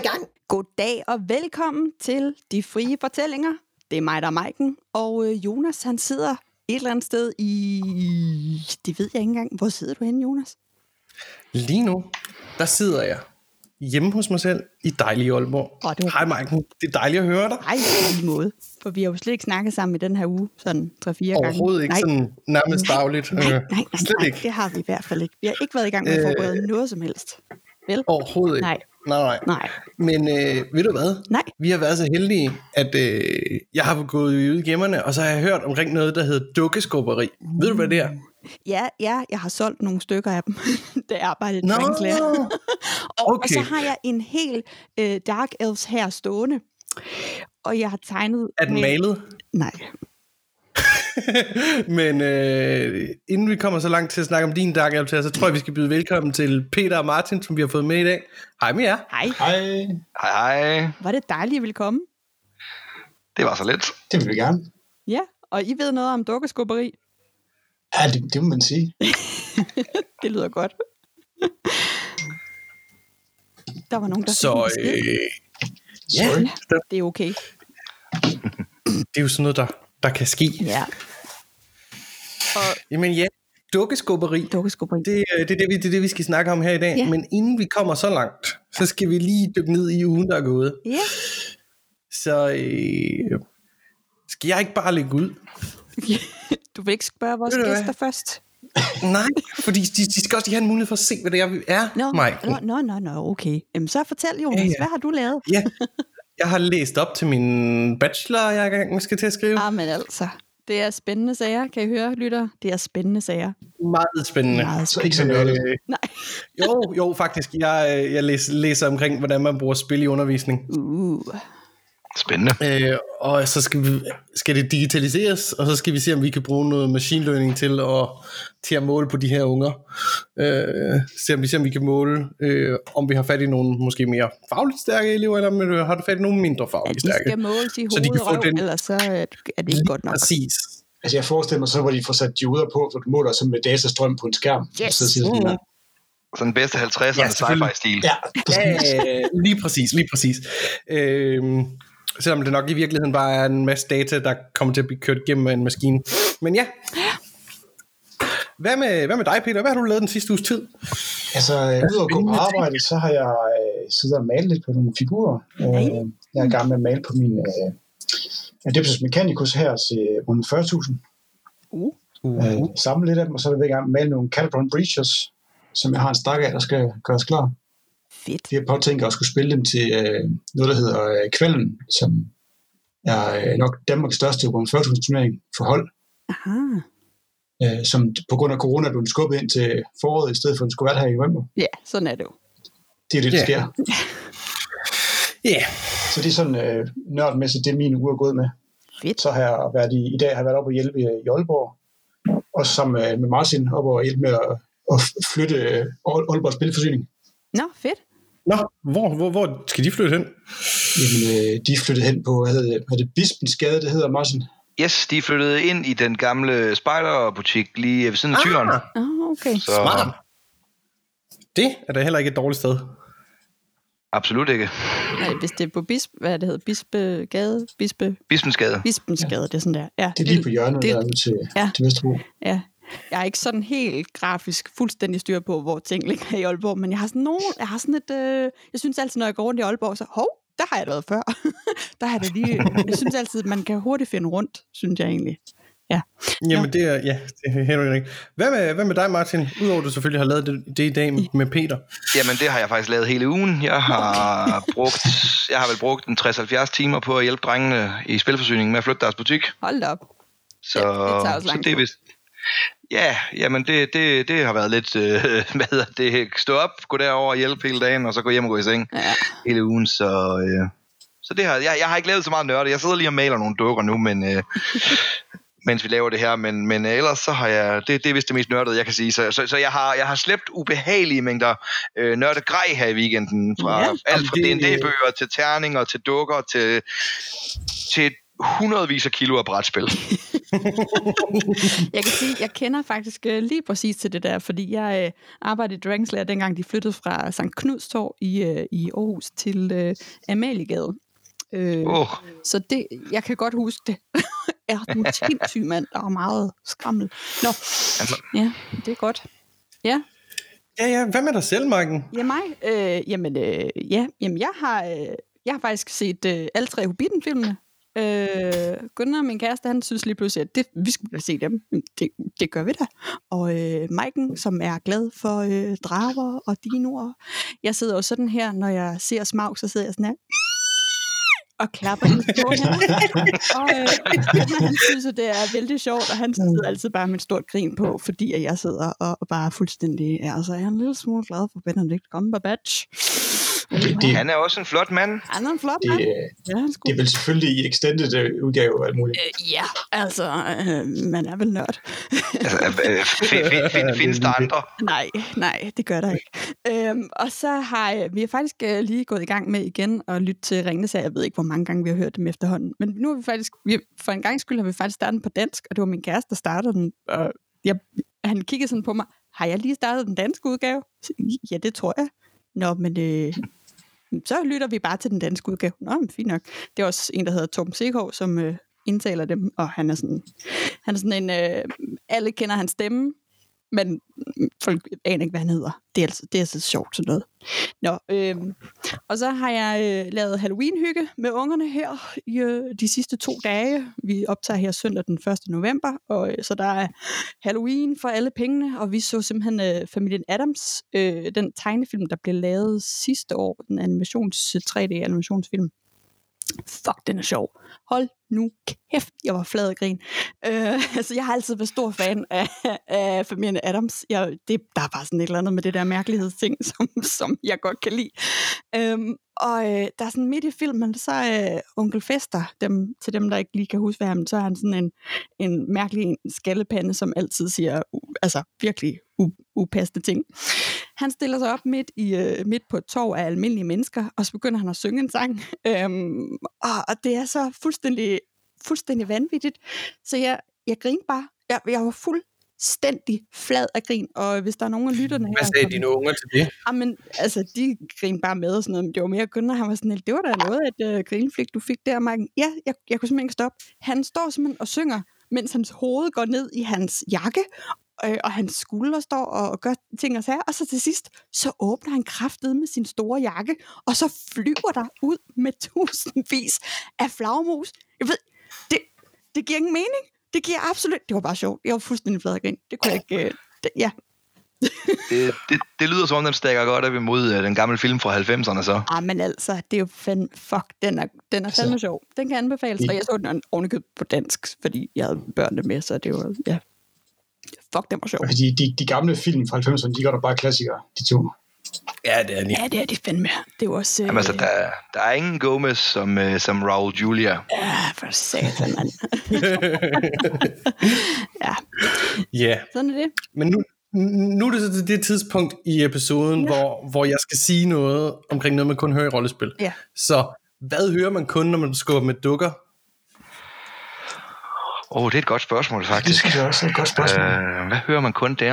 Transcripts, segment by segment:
i gang. Goddag og velkommen til De Frie Fortællinger. Det er mig, der er Maiken, og øh, Jonas han sidder et eller andet sted i... Det ved jeg ikke engang. Hvor sidder du henne, Jonas? Lige nu, der sidder jeg hjemme hos mig selv i dejlige Aalborg. Åh, det var- Hej Maiken, det er dejligt at høre dig. Nej, på lige måde. For vi har jo slet ikke snakket sammen i den her uge, sådan 3-4 gange. Overhovedet ikke nej, sådan nærmest dagligt. Nej, Øh, nej, nej, Slet nej, ikke. det har vi i hvert fald ikke. Vi har ikke været i gang med at Øh, forberede noget som helst. Vel? Overhovedet ikke. Nej. Nej, nej. Nej. Men øh, ved du hvad? Nej. Vi har været så heldige, at øh, jeg har gået ud i gemmerne, og så har jeg hørt omkring noget, der hedder dukkeskubberi. Ved du, hvad det er? Ja, ja, jeg har solgt nogle stykker af dem, da jeg arbejdede i Nå, træningslærer. Og, okay. og så har jeg en hel øh, Dark Elves her stående. Og jeg har tegnet... er den med- malet? Nej. Men øh, inden vi kommer så langt til at snakke om din Dark så tror jeg, vi skal byde velkommen til Peter og Martin, som vi har fået med i dag. Hej med jer. Hej. Hej, Hej, hej. Var det dejligt, at I ville komme? Det var så let. det vil vi gerne. Ja, og I ved noget om dukkeskubberi. Ja, det, det må man sige. Det lyder godt. Der var nogen, der Så øh, ja, Det er okay. det er jo sådan noget, der, der kan ske. Ja, Jamen ja, dukkeskubberi. dukkeskubberi. Det, øh, det, er det, vi, det er det, vi skal snakke om her i dag. Ja. Men inden vi kommer så langt, så skal vi lige dykke ned i ugen, der er gået. Ja, Så øh, skal jeg ikke bare lægge ud? du vil ikke spørge vores Ved gæster først? Nej, fordi de, de skal også lige have en mulighed for at se, hvad det er, vi er, Nå, Mike. nå, nå, nå, okay. Jamen, så fortæl, Jonas, Ja, ja. hvad har du lavet? Ja, jeg har læst op til min bachelor, jeg er i gang skal til at skrive. Ah, men altså, det er spændende sager, kan I høre, lytter? Det er spændende sager. Meget spændende. Meget Så ikke så nørdet. Øh, Nej. jo, jo, faktisk. Jeg, øh, jeg læser, læser omkring, hvordan man bruger spil i undervisning. Uh, Spændende. Øh, og så skal, vi, skal det digitaliseres, og så skal vi se, om vi kan bruge noget machine learning til at, til at måle på de her unger. Øh, se om vi, se, om vi kan måle, øh, om vi har fat i nogle måske mere fagligt stærke elever, eller om øh, har du fat i nogle mindre fagligt de stærke. skal måles i Så de kan få røv, den- ellers så er det er det ikke godt nok. Præcis. Altså, jeg forestiller mig så, hvor de får sat dioder på, for du måler så med datastrøm på en skærm. Yes. Så siger sådan, Mm. Sådan den bedste 50'erne Ja, ja, sci-fi-stil. Ja, præcis. Øh, lige præcis, lige præcis. Øh, selvom det nok i virkeligheden bare er en masse data, der kommer til at blive kørt igennem af en maskine. Men ja. Hvad med, hvad med dig, Peter? Hvad har du lavet den sidste uges tid? Altså, øh, udover at gå på arbejde, så har jeg øh, siddet og malet lidt på nogle figurer. Øh, jeg er i gang med at male på min øh, Adeptus Mechanicus her til under 40.000. Uh, Øh, samle lidt af dem, og så er jeg i gang med at male nogle Calibron Breachers, som jeg har en stak af, der skal gøres klar. Fedt. Vi har påtænkt at skulle spille dem til øh, noget, der hedder øh, Kvelden, som er øh, nok Danmarks største 40 turnering for hold, Aha. øh, som på grund af corona er blevet skubbet ind til foråret, i stedet for at den skulle være her i november. Ja, sådan er det jo. Det er det, der Ja. sker. Ja, yeah. Så det er sådan øh, nørdmæssigt, det er min uge er gået med. Fedt. Så har jeg været i, i dag har jeg været oppe og hjælpe i, i Aalborg, og sammen med, Martin op og hjælpe med at, at flytte øh, Aal- Aalborg Spilforsyning. Nå, fedt. Nå, hvor, hvor, hvor skal de flytte hen? Jamen, øh, de er flyttet hen på, hvad hedder det, hvad er det Bispens Gade, det hedder Martin. Yes, de flyttede ind i den gamle spejderbutik lige ved siden af tyren. Ah, Ah, okay. Så smart. Det er da heller ikke et dårligt sted. absolut ikke. Nej, hvis det er på Bispe, hvad det hedder, Bispegade, Bispe, Bispensgade. Bispensgade, det er sådan der. Ja, Det er lige på hjørnet det- derude til, ja. til Vesterbro. Ja. Jeg er ikke sådan helt grafisk fuldstændig styr på, hvor ting ligger i Aalborg, men jeg har sådan nogen, jeg har sådan et, øh, jeg synes altid, når jeg går rundt i Aalborg, så, hov, der har jeg været før. der har jeg da lige, jeg synes altid, at man kan hurtigt finde rundt, synes jeg egentlig. Ja. Jamen, det er, ja, det er helt rigtigt. Hvad med, hvad med dig, Martin? Udover at du selvfølgelig har lavet det, det i dag med Peter. Jamen, det har jeg faktisk lavet hele ugen. Jeg har brugt, jeg har vel brugt en 60-70 timer på at hjælpe drengene i spilforsyningen med at flytte deres butik. Hold da op. Så, Ja, det tager også så det er vist... Ja, jamen det, det, det har været lidt, øh, hvad hedder det, stå op, gå derover og hjælpe hele dagen, og så gå hjem og gå i seng Ja. hele ugen, så... Øh, så det har, jeg, jeg har ikke lavet så meget nørde. Jeg sidder lige og maler nogle dukker nu, men, øh, mens vi laver det her, men, men ellers så har jeg, det, det er vist det mest nørdede, jeg kan sige. Så, så, så jeg, har, jeg har slæbt ubehagelige mængder øh, nørdegrej her i weekenden, fra Ja. alt fra D&D-bøger til terninger, til dukker, til, til hundredvis af kilo af brætspil. jeg kan sige, jeg kender faktisk uh, lige præcis til det der, fordi jeg uh, arbejdede i Dragon Slayer, dengang de flyttede fra St. Knudstorv i, uh, i Aarhus til uh, Amaliegade. Uh, Oh, Så det, jeg kan godt huske det. er du en sindssyg mand, der er meget skrammel. Nå, ja, det er godt. Ja, Ja, ja. Hvad med dig selv, Marken? ja mig. Øh, jamen, øh, ja, jamen, jeg har, øh, jeg har faktisk set øh, alle tre Hobbiten-filmene. Øh, Gunnar, min kæreste, han synes lige pludselig, at det, vi skulle da se dem. Det, det gør vi da. Og øh, Maiken, som er glad for øh, drager og dinoer. Jeg sidder jo sådan her, når jeg ser smag, så sidder jeg sådan her og klapper hans store her. og øh, han synes, at det er vældig sjovt, og han sidder altid bare med et stort grin på, fordi at jeg sidder og, og bare fuldstændig er, altså, så er jeg en lille smule glad for Benedict Cumberbatch. Det, det, han er også en flot mand. Han er en flot det, mand. Ja, han det skulle. er vel selvfølgelig i extended øh, udgave og alt muligt. Øh, ja, altså, øh, man er vel nørd. Altså, øh, øh, fin- fin- fin- findes der andre? Nej, nej, det gør der ikke. Øhm, og så har vi har faktisk lige gået i gang med igen at lytte til Ringnes Jeg ved ikke, hvor mange gange vi har hørt dem efterhånden. Men nu har vi faktisk, vi, for en gang skyld har vi faktisk startet den på dansk, og det var min kæreste, der startede den. Og jeg, han kiggede sådan på mig, har jeg lige startet den danske udgave? Så, Ja, det tror jeg. Nå, men øh, så lytter vi bare til den danske udgave. Nå, men fint nok. Det er også en, der hedder Torben Sekov, som øh, indtaler dem, og han er sådan, han er sådan en, øh, alle kender hans stemme, men mm, folk aner ikke, hvad han hedder. Det er altså, det er altså sjovt sådan noget. Nå, øh, og så har jeg øh, lavet Halloween-hygge med ungerne her i øh, de sidste to dage. Vi optager her søndag den 1. november, og øh, så der er Halloween for alle pengene, og vi så simpelthen øh, Familien Adams, øh, den tegnefilm, der blev lavet sidste år, den animations 3D-animationsfilm. Fuck, den er sjov. Hold nu kæft, jeg var flad af grin. Øh, altså, jeg har altid været stor fan af, af familien Adams. Jeg, det, der er bare sådan et eller andet med det der mærkelighedsting, som, som jeg godt kan lide. Øhm, og øh, der er sådan midt i filmen, så er øh, onkel Fester, dem, til dem, der ikke lige kan huske, hvad han, så er han sådan en, en mærkelig en skallepande, som altid siger altså virkelig u- upassende ting. Han stiller sig op midt, i, øh, midt på et torv af almindelige mennesker, og så begynder han at synge en sang. Øhm, og, og det er så fuldstændig, fuldstændig vanvittigt. Så jeg, jeg grinede bare. Jeg, jeg var fuldstændig flad af grin, og hvis der er nogen af lytterne her... Hvad sagde som- dine unger til det? Jamen, altså, de grinede bare med og sådan noget, men det var mere kun, han var sådan, det var da noget af et uh, grinflik, du fik der, Marken. Ja, jeg, jeg kunne simpelthen ikke stoppe. Han står simpelthen og synger, mens hans hoved går ned i hans jakke, øh, og hans skuldre står og, og gør ting og sager, og så til sidst, så åbner han kraftet med sin store jakke, og så flyver der ud med tusindvis af flagmus. Jeg ved, det, det giver ingen mening. Det giver absolut... Det var bare sjovt. Jeg var fuldstændig flad grin. Det kunne jeg ikke... Øh, det, ja, Det, det, det lyder som om, den stikker godt op imod øh, den gamle film fra 90'erne så. Ah, men altså, det er jo fandme, fuck, den er, den er Altså, fandme sjov. Den kan anbefales, og jeg så den ovenikøbet på dansk, fordi jeg havde børnene med, så det var, ja. Fuck, den var sjov. Altså, de, de, de gamle film fra 90'erne, de gør da bare klassikere, de to. Ja, det er lige. Ja, det er det fandme. Det er også... Øh, Jamen altså, der, der er ingen Gomez som, øh, som Raul Julia. Ja, for satan, mand. ja, Ja, sådan er det. men nu, nu er det så til det tidspunkt i episoden, Ja. hvor, hvor jeg skal sige noget omkring noget, man kun hører i rollespil. Ja. Så hvad hører man kun, når man skubber med dukker? Åh, oh, det er et godt spørgsmål, Det faktisk. synes jeg også er et godt spørgsmål. Øh, hvad hører man kun der?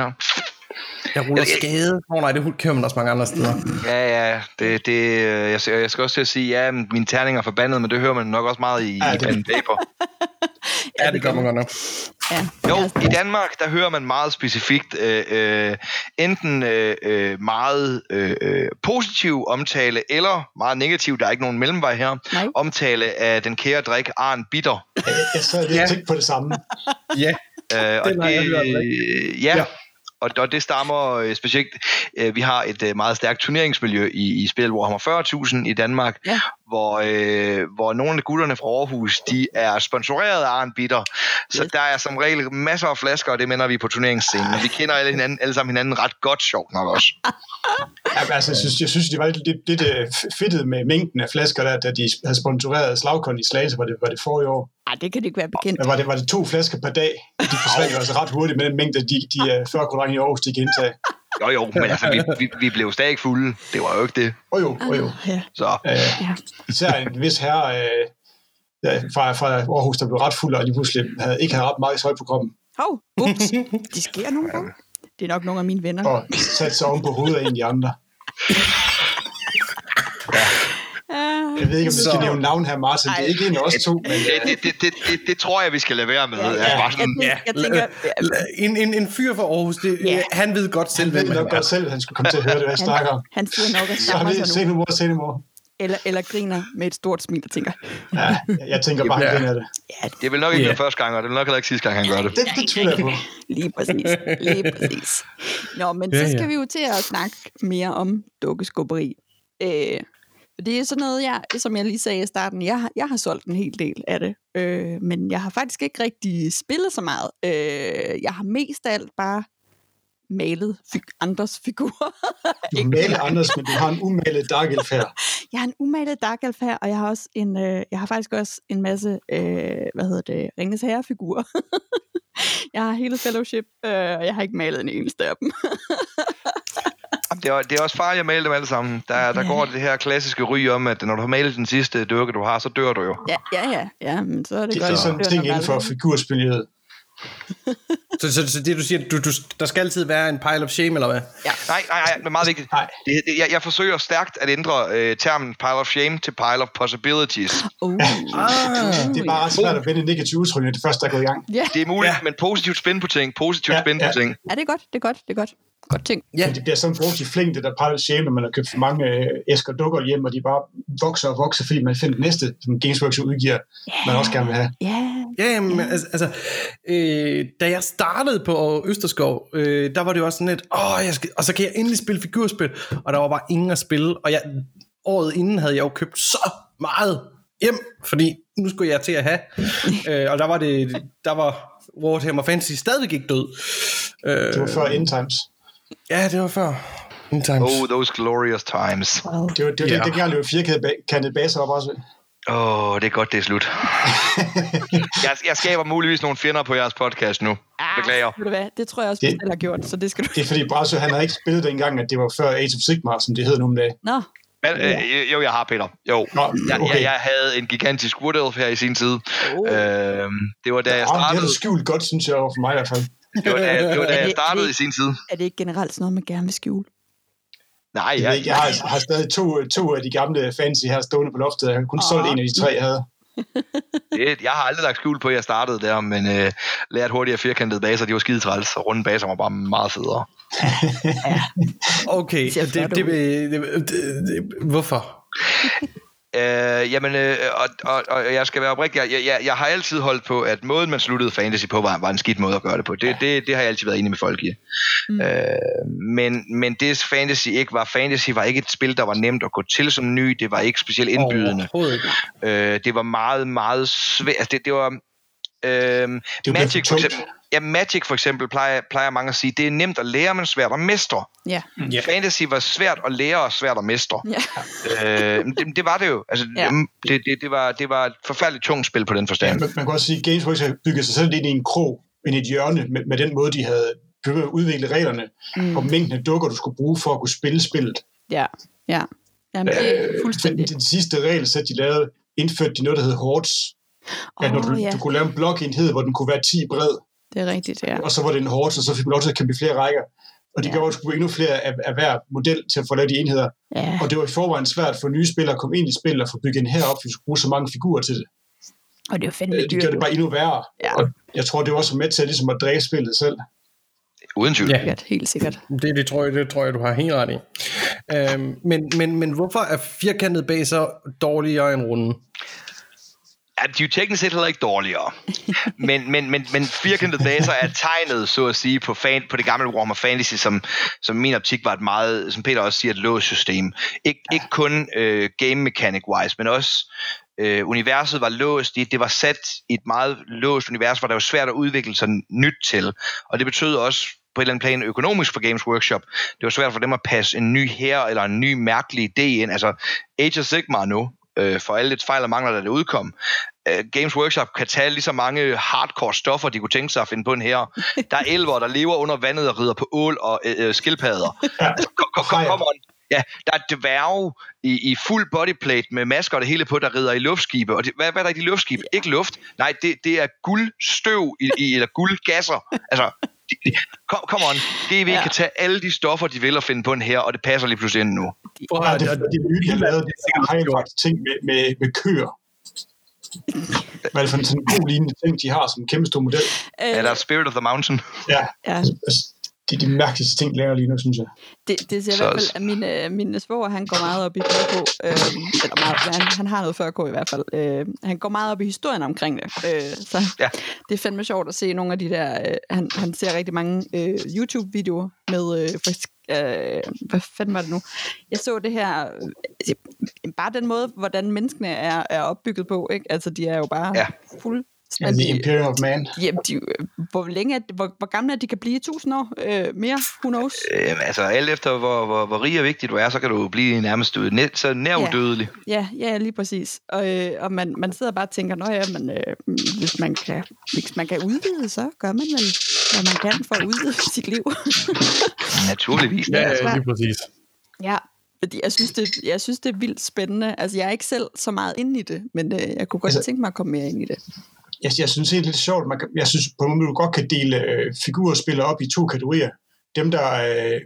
Jeg ruller Jeg- jeg- skade. Åh oh, nej, det kører man også mange andre steder. Ja, ja, det, det, øh, jeg, jeg skal også til at sige, ja, mine terninger er forbandet, men det hører man nok også meget i, Ja, ja, i det- paper. Ja, det gør man godt nok. Ja. Jo, i Danmark, der hører man meget specifikt øh, øh, enten øh, øh, meget øh, øh, positiv omtale, eller meget negativ, der er ikke nogen mellemvej her, Nej. omtale af den kære drik Arn Bitter. Jeg sad lige Ja. og tænkte på det samme. Ja, Øh, og har jeg hørt det, ja, Ja. og, og det stammer øh, specielt, øh, vi har et øh, meget stærkt turneringsmiljø i, i spil, hvor har 40.000 i Danmark, Ja. Hvor, øh, hvor nogle af gutterne fra Aarhus, de er sponsoreret af Arn Bitter, så Yes. der er som regel masser af flasker, og det mener vi på turneringsscenen. Vi kender alle, hinanden, alle sammen hinanden ret godt, sjovt nok også. Ja, altså, jeg, synes, jeg synes, det var lidt, lidt, lidt øh, fedtet med mængden af flasker, der, da de havde sponsoreret slagkon i Slagelse, var det, var det forrige år. ej, det kan det ikke være bekendt. Var, det, var det to flasker per dag? De forsvandt jo altså ret hurtigt med den mængde, de, de øh, 40 kroner i Aarhus, de kan indtage. Jo jo, men altså, vi, vi, vi blev stadig fulde. Det var jo ikke det. Åh jo, åh jo. Ja, Så Øh, ja. især en vis herre, øh, ja, fra, fra Aarhus, der blev ret fuld, og lige pludselig havde, ikke havde ret meget tøj på kroppen, Hov, ups. De sker nogle gange. Det er nok nogle af mine venner. og satte sig oven på hovedet af en af de andre. Uh, Jeg ved ikke, om vi skal Så- nævne navn her, Martin. Det er ikke en af os to, men Det, øh, det, det, det, det, det tror jeg, vi skal lade være med. Ja, Ja, ja. ja. Bare jeg, sådan, tænker, jeg tænker, En, en, en fyr fra Aarhus, det, Ja. han ved godt selv, han ved nok godt selv, at han skulle komme til at høre det, hvad jeg snakker om. han sidder nok Så stammer se sig nu. nu, mor, se nu, mor. Eller, eller griner med et stort smil og tænker, Ja, jeg tænker bare, Ja. han griner det. det er vel nok ikke Ja. yeah. første gang, og det er nok heller ikke sidste gang, han gør det. Det, det tvivler jeg på. lige præcis, lige præcis. Nå, men Ja, så ja. skal vi jo til at snakke mere om dukkeskubberi. Øh, det er sådan noget, jeg, som jeg lige sagde i starten, jeg, har- jeg har solgt en hel del af det, øh, men jeg har faktisk ikke rigtig spillet så meget. Øh, jeg har mest af alt bare malet fig- andres figurer. Du maler Anders, men du har en umalet Dark Elf her. Jeg har en umalet Dark Elf her, og jeg har også en, øh, jeg har faktisk også en masse, øh, hvad hedder det, Ringens Herre-figurer. jeg har hele Fellowship, øh, og jeg har ikke malet en eneste af dem. Det er, det er også farligt at male dem alle sammen. Der, der Ja. går det her klassiske ry om, at når du har malet den sidste dukke, du har, så dør du jo. ja, ja, ja, ja, men så er det, Det godt. er sådan en ting inden for figurspillet. Så, så, så det du siger, du, du, der skal altid være en pile of shame, eller hvad? Ja. Nej, nej, nej, det er meget vigtigt. Nej. Det, det, jeg, jeg forsøger stærkt at ændre øh, termen pile of shame til pile of possibilities. Uh, Ah. Det er bare ret svært at vende negative udtryk, det første er gået i gang. ja, Det er muligt, Ja. men positivt spin på ting, positivt Ja, ja. på ting. ja, det er godt, det er godt, det er godt. Godt ting. Ja, Men det bliver sådan i flæng, det der pile shame, når man har købt for mange øh, æsker dukker hjem, og de bare vokser og vokser, fordi man finder det næste, som Games Workshop udgiver, man også gerne vil have. Ja, Ja, men altså, altså øh, da jeg startede på Østerskov, øh, der var det jo også sådan lidt, åh, jeg skal, og så kan jeg endelig spille figurspil, og der var bare ingen at spille, og jeg, året inden havde jeg jo købt så meget hjem, fordi nu skulle jeg til at have, øh, og der var det, der var Warhammer Fantasy stadigvæk ikke død. Øh, Det var før End Times. Ja, det var før. In times. Oh, those glorious times. wow. Det var, det var yeah. det, det, det firkantede baser op også. Åh, oh, det er godt, det er slut. jeg, jeg skaber muligvis nogle fjender på jeres podcast nu. Beklager. Ah, Ved du hvad, det tror jeg også, Det- har gjort, så det skal du... Det er fordi Brasso, han havde ikke spillet dengang, at det var før Age of Sigmar, som det hed nu om dagen. Nå, Men, øh, jo, jeg har, Peter. Jo. Nå, Jeg, okay. jeg, jeg havde en gigantisk Wood Elf her i sin tid. Oh. Øh, det var da jeg Ah, det har startede, du skjult godt, synes jeg, over for mig i hvert fald. Det var da, det var, da Er jeg startede er det- i sin tid. er det ikke generelt sådan noget, man gerne vil skjule? Nej, Jeg, jeg, jeg har, har stadig to, to af de gamle fancy her stående på loftet. Jeg har kun Åh. solgt en af de tre, jeg havde. det, jeg har aldrig lagt skjul på, at jeg startede der, men øh, lærte hurtigt at firkantede baser, de var skide træls, og runde baser var bare meget federe. Okay, det, det, det, det, hvorfor? Øh, jamen, øh, og, og, og jeg skal være oprigtig, jeg, jeg, jeg har altid holdt på, at måden man sluttede fantasy på, var, var en skidt måde at gøre det på. Det, det, det har jeg altid været enig med folk i. Mm. Øh, men, men det fantasy ikke var, fantasy var ikke et spil, der var nemt at gå til som ny, det var ikke specielt indbydende. Ikke. Øh, det var meget, meget svært. Altså, det, det var... Øh, blevet Magic, for eksempel, ja, Magic for eksempel plejer, plejer mange at sige, det er nemt at lære, men svært at mestre. Ja. Ja. Fantasy var svært at lære og svært at mestre. ja. øh, det, det var det jo. Altså, Ja. ja. det, det, det, var, det var et forfærdeligt tungt spil på den Ja, forstand. man, man kan også sige, at Games Workshop bygget sig selv ind i en krog, ind i et hjørne, med, med den måde, de havde prøvet at udvikle reglerne, mm. og mængden af dukker, du skulle bruge for at kunne spille spillet. Ja, ja. Jamen, det er Øh, fuldstændig. Det, det sidste regelsæt, de lavede, indførte de noget, der hed Hordes. At når Åh, du, ja. du kunne lave en blokenhed, hvor den kunne være 10 bred, Det er rigtigt, ja. og så var det en Hordes, og så fik man lov til at kæmpe flere rækker. Og det Ja. gjorde, at du skulle endnu flere af, af hver model til at få lavet de enheder. Ja, Og det var i forvejen svært for nye spillere at komme ind i spillet og få bygget en her op, hvis du skulle bruge så mange figurer til det. og det er jo fandme Øh, Det dyrt. gjorde det bare endnu værre. Ja. Og jeg tror, det var også med til at, ligesom at dræbe spillet selv. Uden tvivl. Ja. Sikkert, helt sikkert. Det, det, tror jeg, det tror jeg, du har helt ret i. Øhm, men, men, men hvorfor er firkantede baser dårligere end runde? Ja, de er jo teknisk set heller ikke dårligere. men, men, men, men firkantede baser er tegnet, så at sige, på, fan, på det gamle Warhammer Fantasy, som, som min optik var et meget, som Peter også siger, et låst system. Ik, ikke kun øh, game mechanic wise, men også øh, universet var låst i, det var sat i et meget låst univers, hvor det var svært at udvikle sig nyt til. Og det betød også på et eller andet plan økonomisk for Games Workshop. Det var svært for dem at passe en ny her eller en ny mærkelig idé ind. Altså Age of Sigmar nu, øh, for alle lidt fejl og mangler, da det udkom. Øh, Games Workshop kan tage lige så mange hardcore stoffer, de kunne tænke sig at finde på en her. Der er elver, der lever under vandet og rider på ål og øh, øh, skildpadder. Altså, kom, kom, kom, kom on. Ja, der er dværge i, i fuld bodyplate med masker og det hele på, der rider i luftskibe. Og det, hvad, hvad er der i de luftskibe? Ikke luft. Nej, det, det er guldstøv i, i, eller guldgasser. Altså, kom, come on. DV ja. kan tage alle de stoffer, de vil og finde på en her, og det passer lige pludselig ind nu. Ja, det, det, det nye, de har lavet, det er ting med, med, med køer. Hvad er det for en sådan god lignende ting, de har som en kæmpe stor model? Ja, der er Spirit of the Mountain. Ja, Ja. Altså, det er de mærkeligste ting, de laver lige nu, synes jeg. Det, det ser i hvert fald, at min, øh, min svoger, han går meget op i 4K. Øh, eller meget, han, han har noget 4K i hvert fald. Øh, han går meget op i historien omkring det. Øh, så Ja. det er fandme sjovt at se nogle af de der... Øh, han, han ser rigtig mange øh, YouTube-videoer med... Øh, for, øh, hvad fanden var det nu? Jeg så det her... Øh, bare den måde, hvordan menneskene er, er opbygget på. Ikke? Altså, de er jo bare Ja. fuld Ja, The Imperium of Man. Jamen, de, hvor, længe er, hvor, hvor gamle er de kan blive? 1000 år? Øh, mere? Who knows? Øh, altså, alt efter hvor, hvor, hvor rig og vigtig du er, så kan du blive nærmest død, net, så nær Ja. Ja, ja, lige præcis. Og, øh, og man, man sidder bare og tænker, nå ja, men, øh, hvis, man kan, hvis man kan udvide, så gør man vel, hvad man kan for at udvide sit liv. Naturligvis. Ja, Ja, lige præcis. ja, fordi jeg synes, det, jeg synes, det er vildt spændende. Altså, jeg er ikke selv så meget inde i det, men øh, jeg kunne godt altså, tænke mig at komme mere ind i det. Jeg, jeg synes det er lidt sjovt. Man kan, jeg synes på en måde, du godt kan dele øh, figurspillere op i to kategorier. Dem, der øh,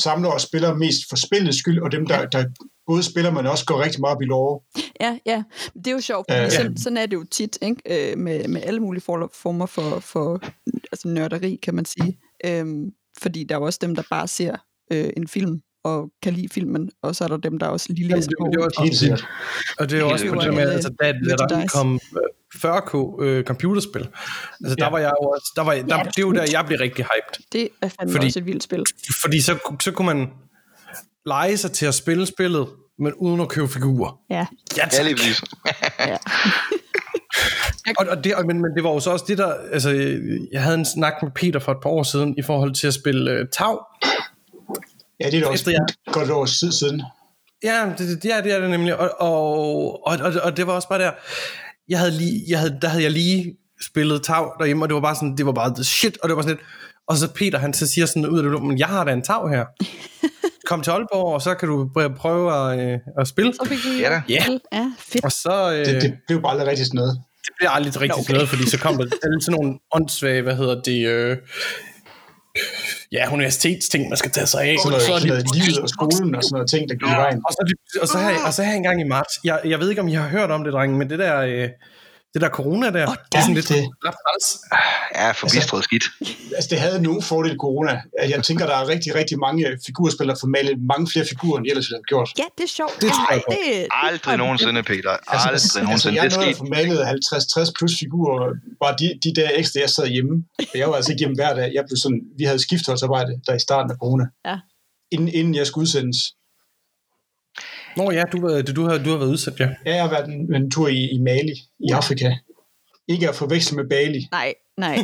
samler og spiller mest for spillets skyld, og dem, der, der både spiller, men også går rigtig meget op i lore. Ja, ja. Det er jo sjovt, Øh, øh, ja. sådan, sådan er det jo tit, ikke? Øh, med, med alle mulige for- former for, for altså nørderi, kan man sige. Øhm, fordi der er jo også dem, der bare ser øh, en film og kan lide filmen, og så er der dem, der også lige læser det, på. det er også Helt sikkert. Og det er jo også på det med, Øh, altså, da, da der kom øh, 40k øh, computerspil, altså der Ja. var jeg jo også, der var, der, Ja, det er jo der, jeg blev rigtig hyped. Det er fandme Fordi- også et vildt spil. Fordi så, så kunne man lege sig til at spille spillet, men uden at købe figurer. Ja, Ja, Ja, tak. lige præcis. ja. Og, og det, og- men, men det var jo så også det der, altså jeg havde en snak med Peter for et par år siden, i forhold til at spille øh, tag. Ja, det er da også Efter jeg- godt et års tid siden. Ja, det, det, ja, det er det nemlig. Og, og, og, og, og det var også bare der, jeg havde lige, jeg havde, der havde jeg lige spillet tag derhjemme, og det var bare sådan, det var bare the shit, og det var sådan lidt, og så Peter, han så siger sådan ud af det, men jeg har da en tag her. Kom til Aalborg, og så kan du prøve- at, øh, at spille. Vi Ja da. Ja. ja, fedt. Og så, øh, Det, det blev bare aldrig rigtig sådan noget. det bliver aldrig rigtig okay. okay. noget, fordi så kom der sådan nogle åndssvage, hvad hedder det, øh, ja, universitetsting, man skal tage sig af. Sådan noget, Så er sådan det- noget livet og skolen og sådan noget ting, der gik i vejen. Og så, og så, her, og så her engang i marts, jeg, jeg ved ikke, om I har hørt om det, drenge, men det der, øh, det der corona der, oh, det er sådan lidt det- ret træls. Ja, forbistret skidt. Altså, det havde nogen fordel corona. Jeg tænker, der er rigtig, rigtig mange figurspillere for malet mange flere figurer, end ellers ville have gjort. Ja, det er sjovt. Det tror jeg på. det, det, Aldrig nogensinde, Peter. Altså, Aldrig altså, nogensinde. jeg Det er nåede at få malet 50-60 plus figurer, bare de, de dage ekstra, jeg sad hjemme. Og Jeg var altså ikke hjemme hver dag. Jeg blev sådan, vi havde skiftholdsarbejde der i starten af corona. Ja. Inden, inden jeg skulle udsendes. Nå ja, du, øh, du, har, du har været udsat, ja. Ja, jeg har været en, en tur i, i Mali, i Afrika. Ikke at forveksle med Bali. Nej, nej,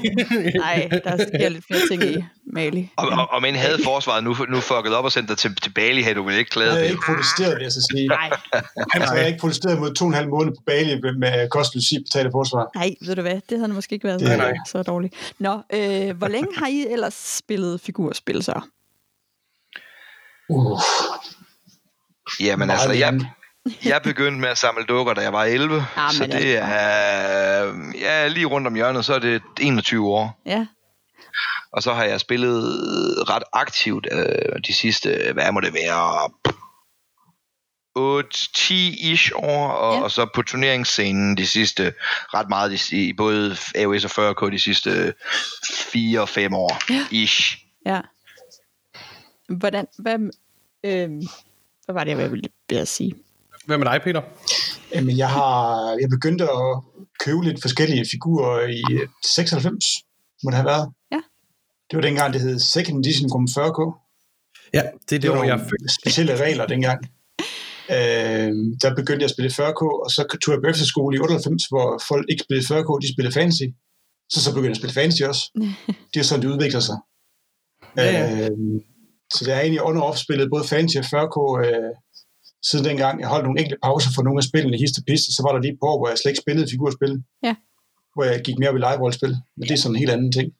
nej, der sker lidt flere ting i Mali. Og, og, og men havde forsvaret nu, nu fucket op og sendt dig til, til Bali, havde du vel ikke Jeg klaget havde det? ikke protesteret, vil jeg så sige. Nej, jeg har ikke protesteret mod to og en halv måned på Bali med kost, logi, betale forsvar. nej, ved du hvad, det havde måske ikke været Det- nej. så dårligt. Nå, øh, hvor længe har I ellers spillet figurspil så? Uh, Jamen altså, jeg, jeg begyndte med at samle dukker, da jeg var 11. Ah, så det er ja, lige rundt om hjørnet, så er det 21 år. Ja, Og så har jeg spillet ret aktivt øh, de sidste, hvad må det være, 8-10-ish år, og, Ja. og så på turneringsscenen de sidste, ret meget i både AOS og 40K de sidste 4-5 år, Ja. ish. ja. Hvordan, hvad, øh, hvad var det, jeg ville, ville sige? Hvad med dig, Peter? Jamen, jeg har jeg begyndte at købe lidt forskellige figurer i øh, 96, må det have været. Ja. Det var dengang, det hed Second Edition Grum 40K. Ja, det er Det det, var jeg født. specielle regler dengang. Øh, der begyndte jeg at spille 40K, og så tog jeg på efterskole i 98, hvor folk ikke spillede 40K, de spillede fantasy. Så så begyndte jeg at spille fantasy også. Det er sådan, det udvikler sig. Ja, ja. Øh, så det er egentlig on og off spillet både fantasy og 40K øh, siden dengang. Jeg holdt nogle enkelte pauser for nogle af spillene hist og pist, og så var der lige år, hvor jeg slet ikke spillede figurspil. Ja. Hvor jeg gik mere op i live-rollespil. Men det er sådan en helt anden ting.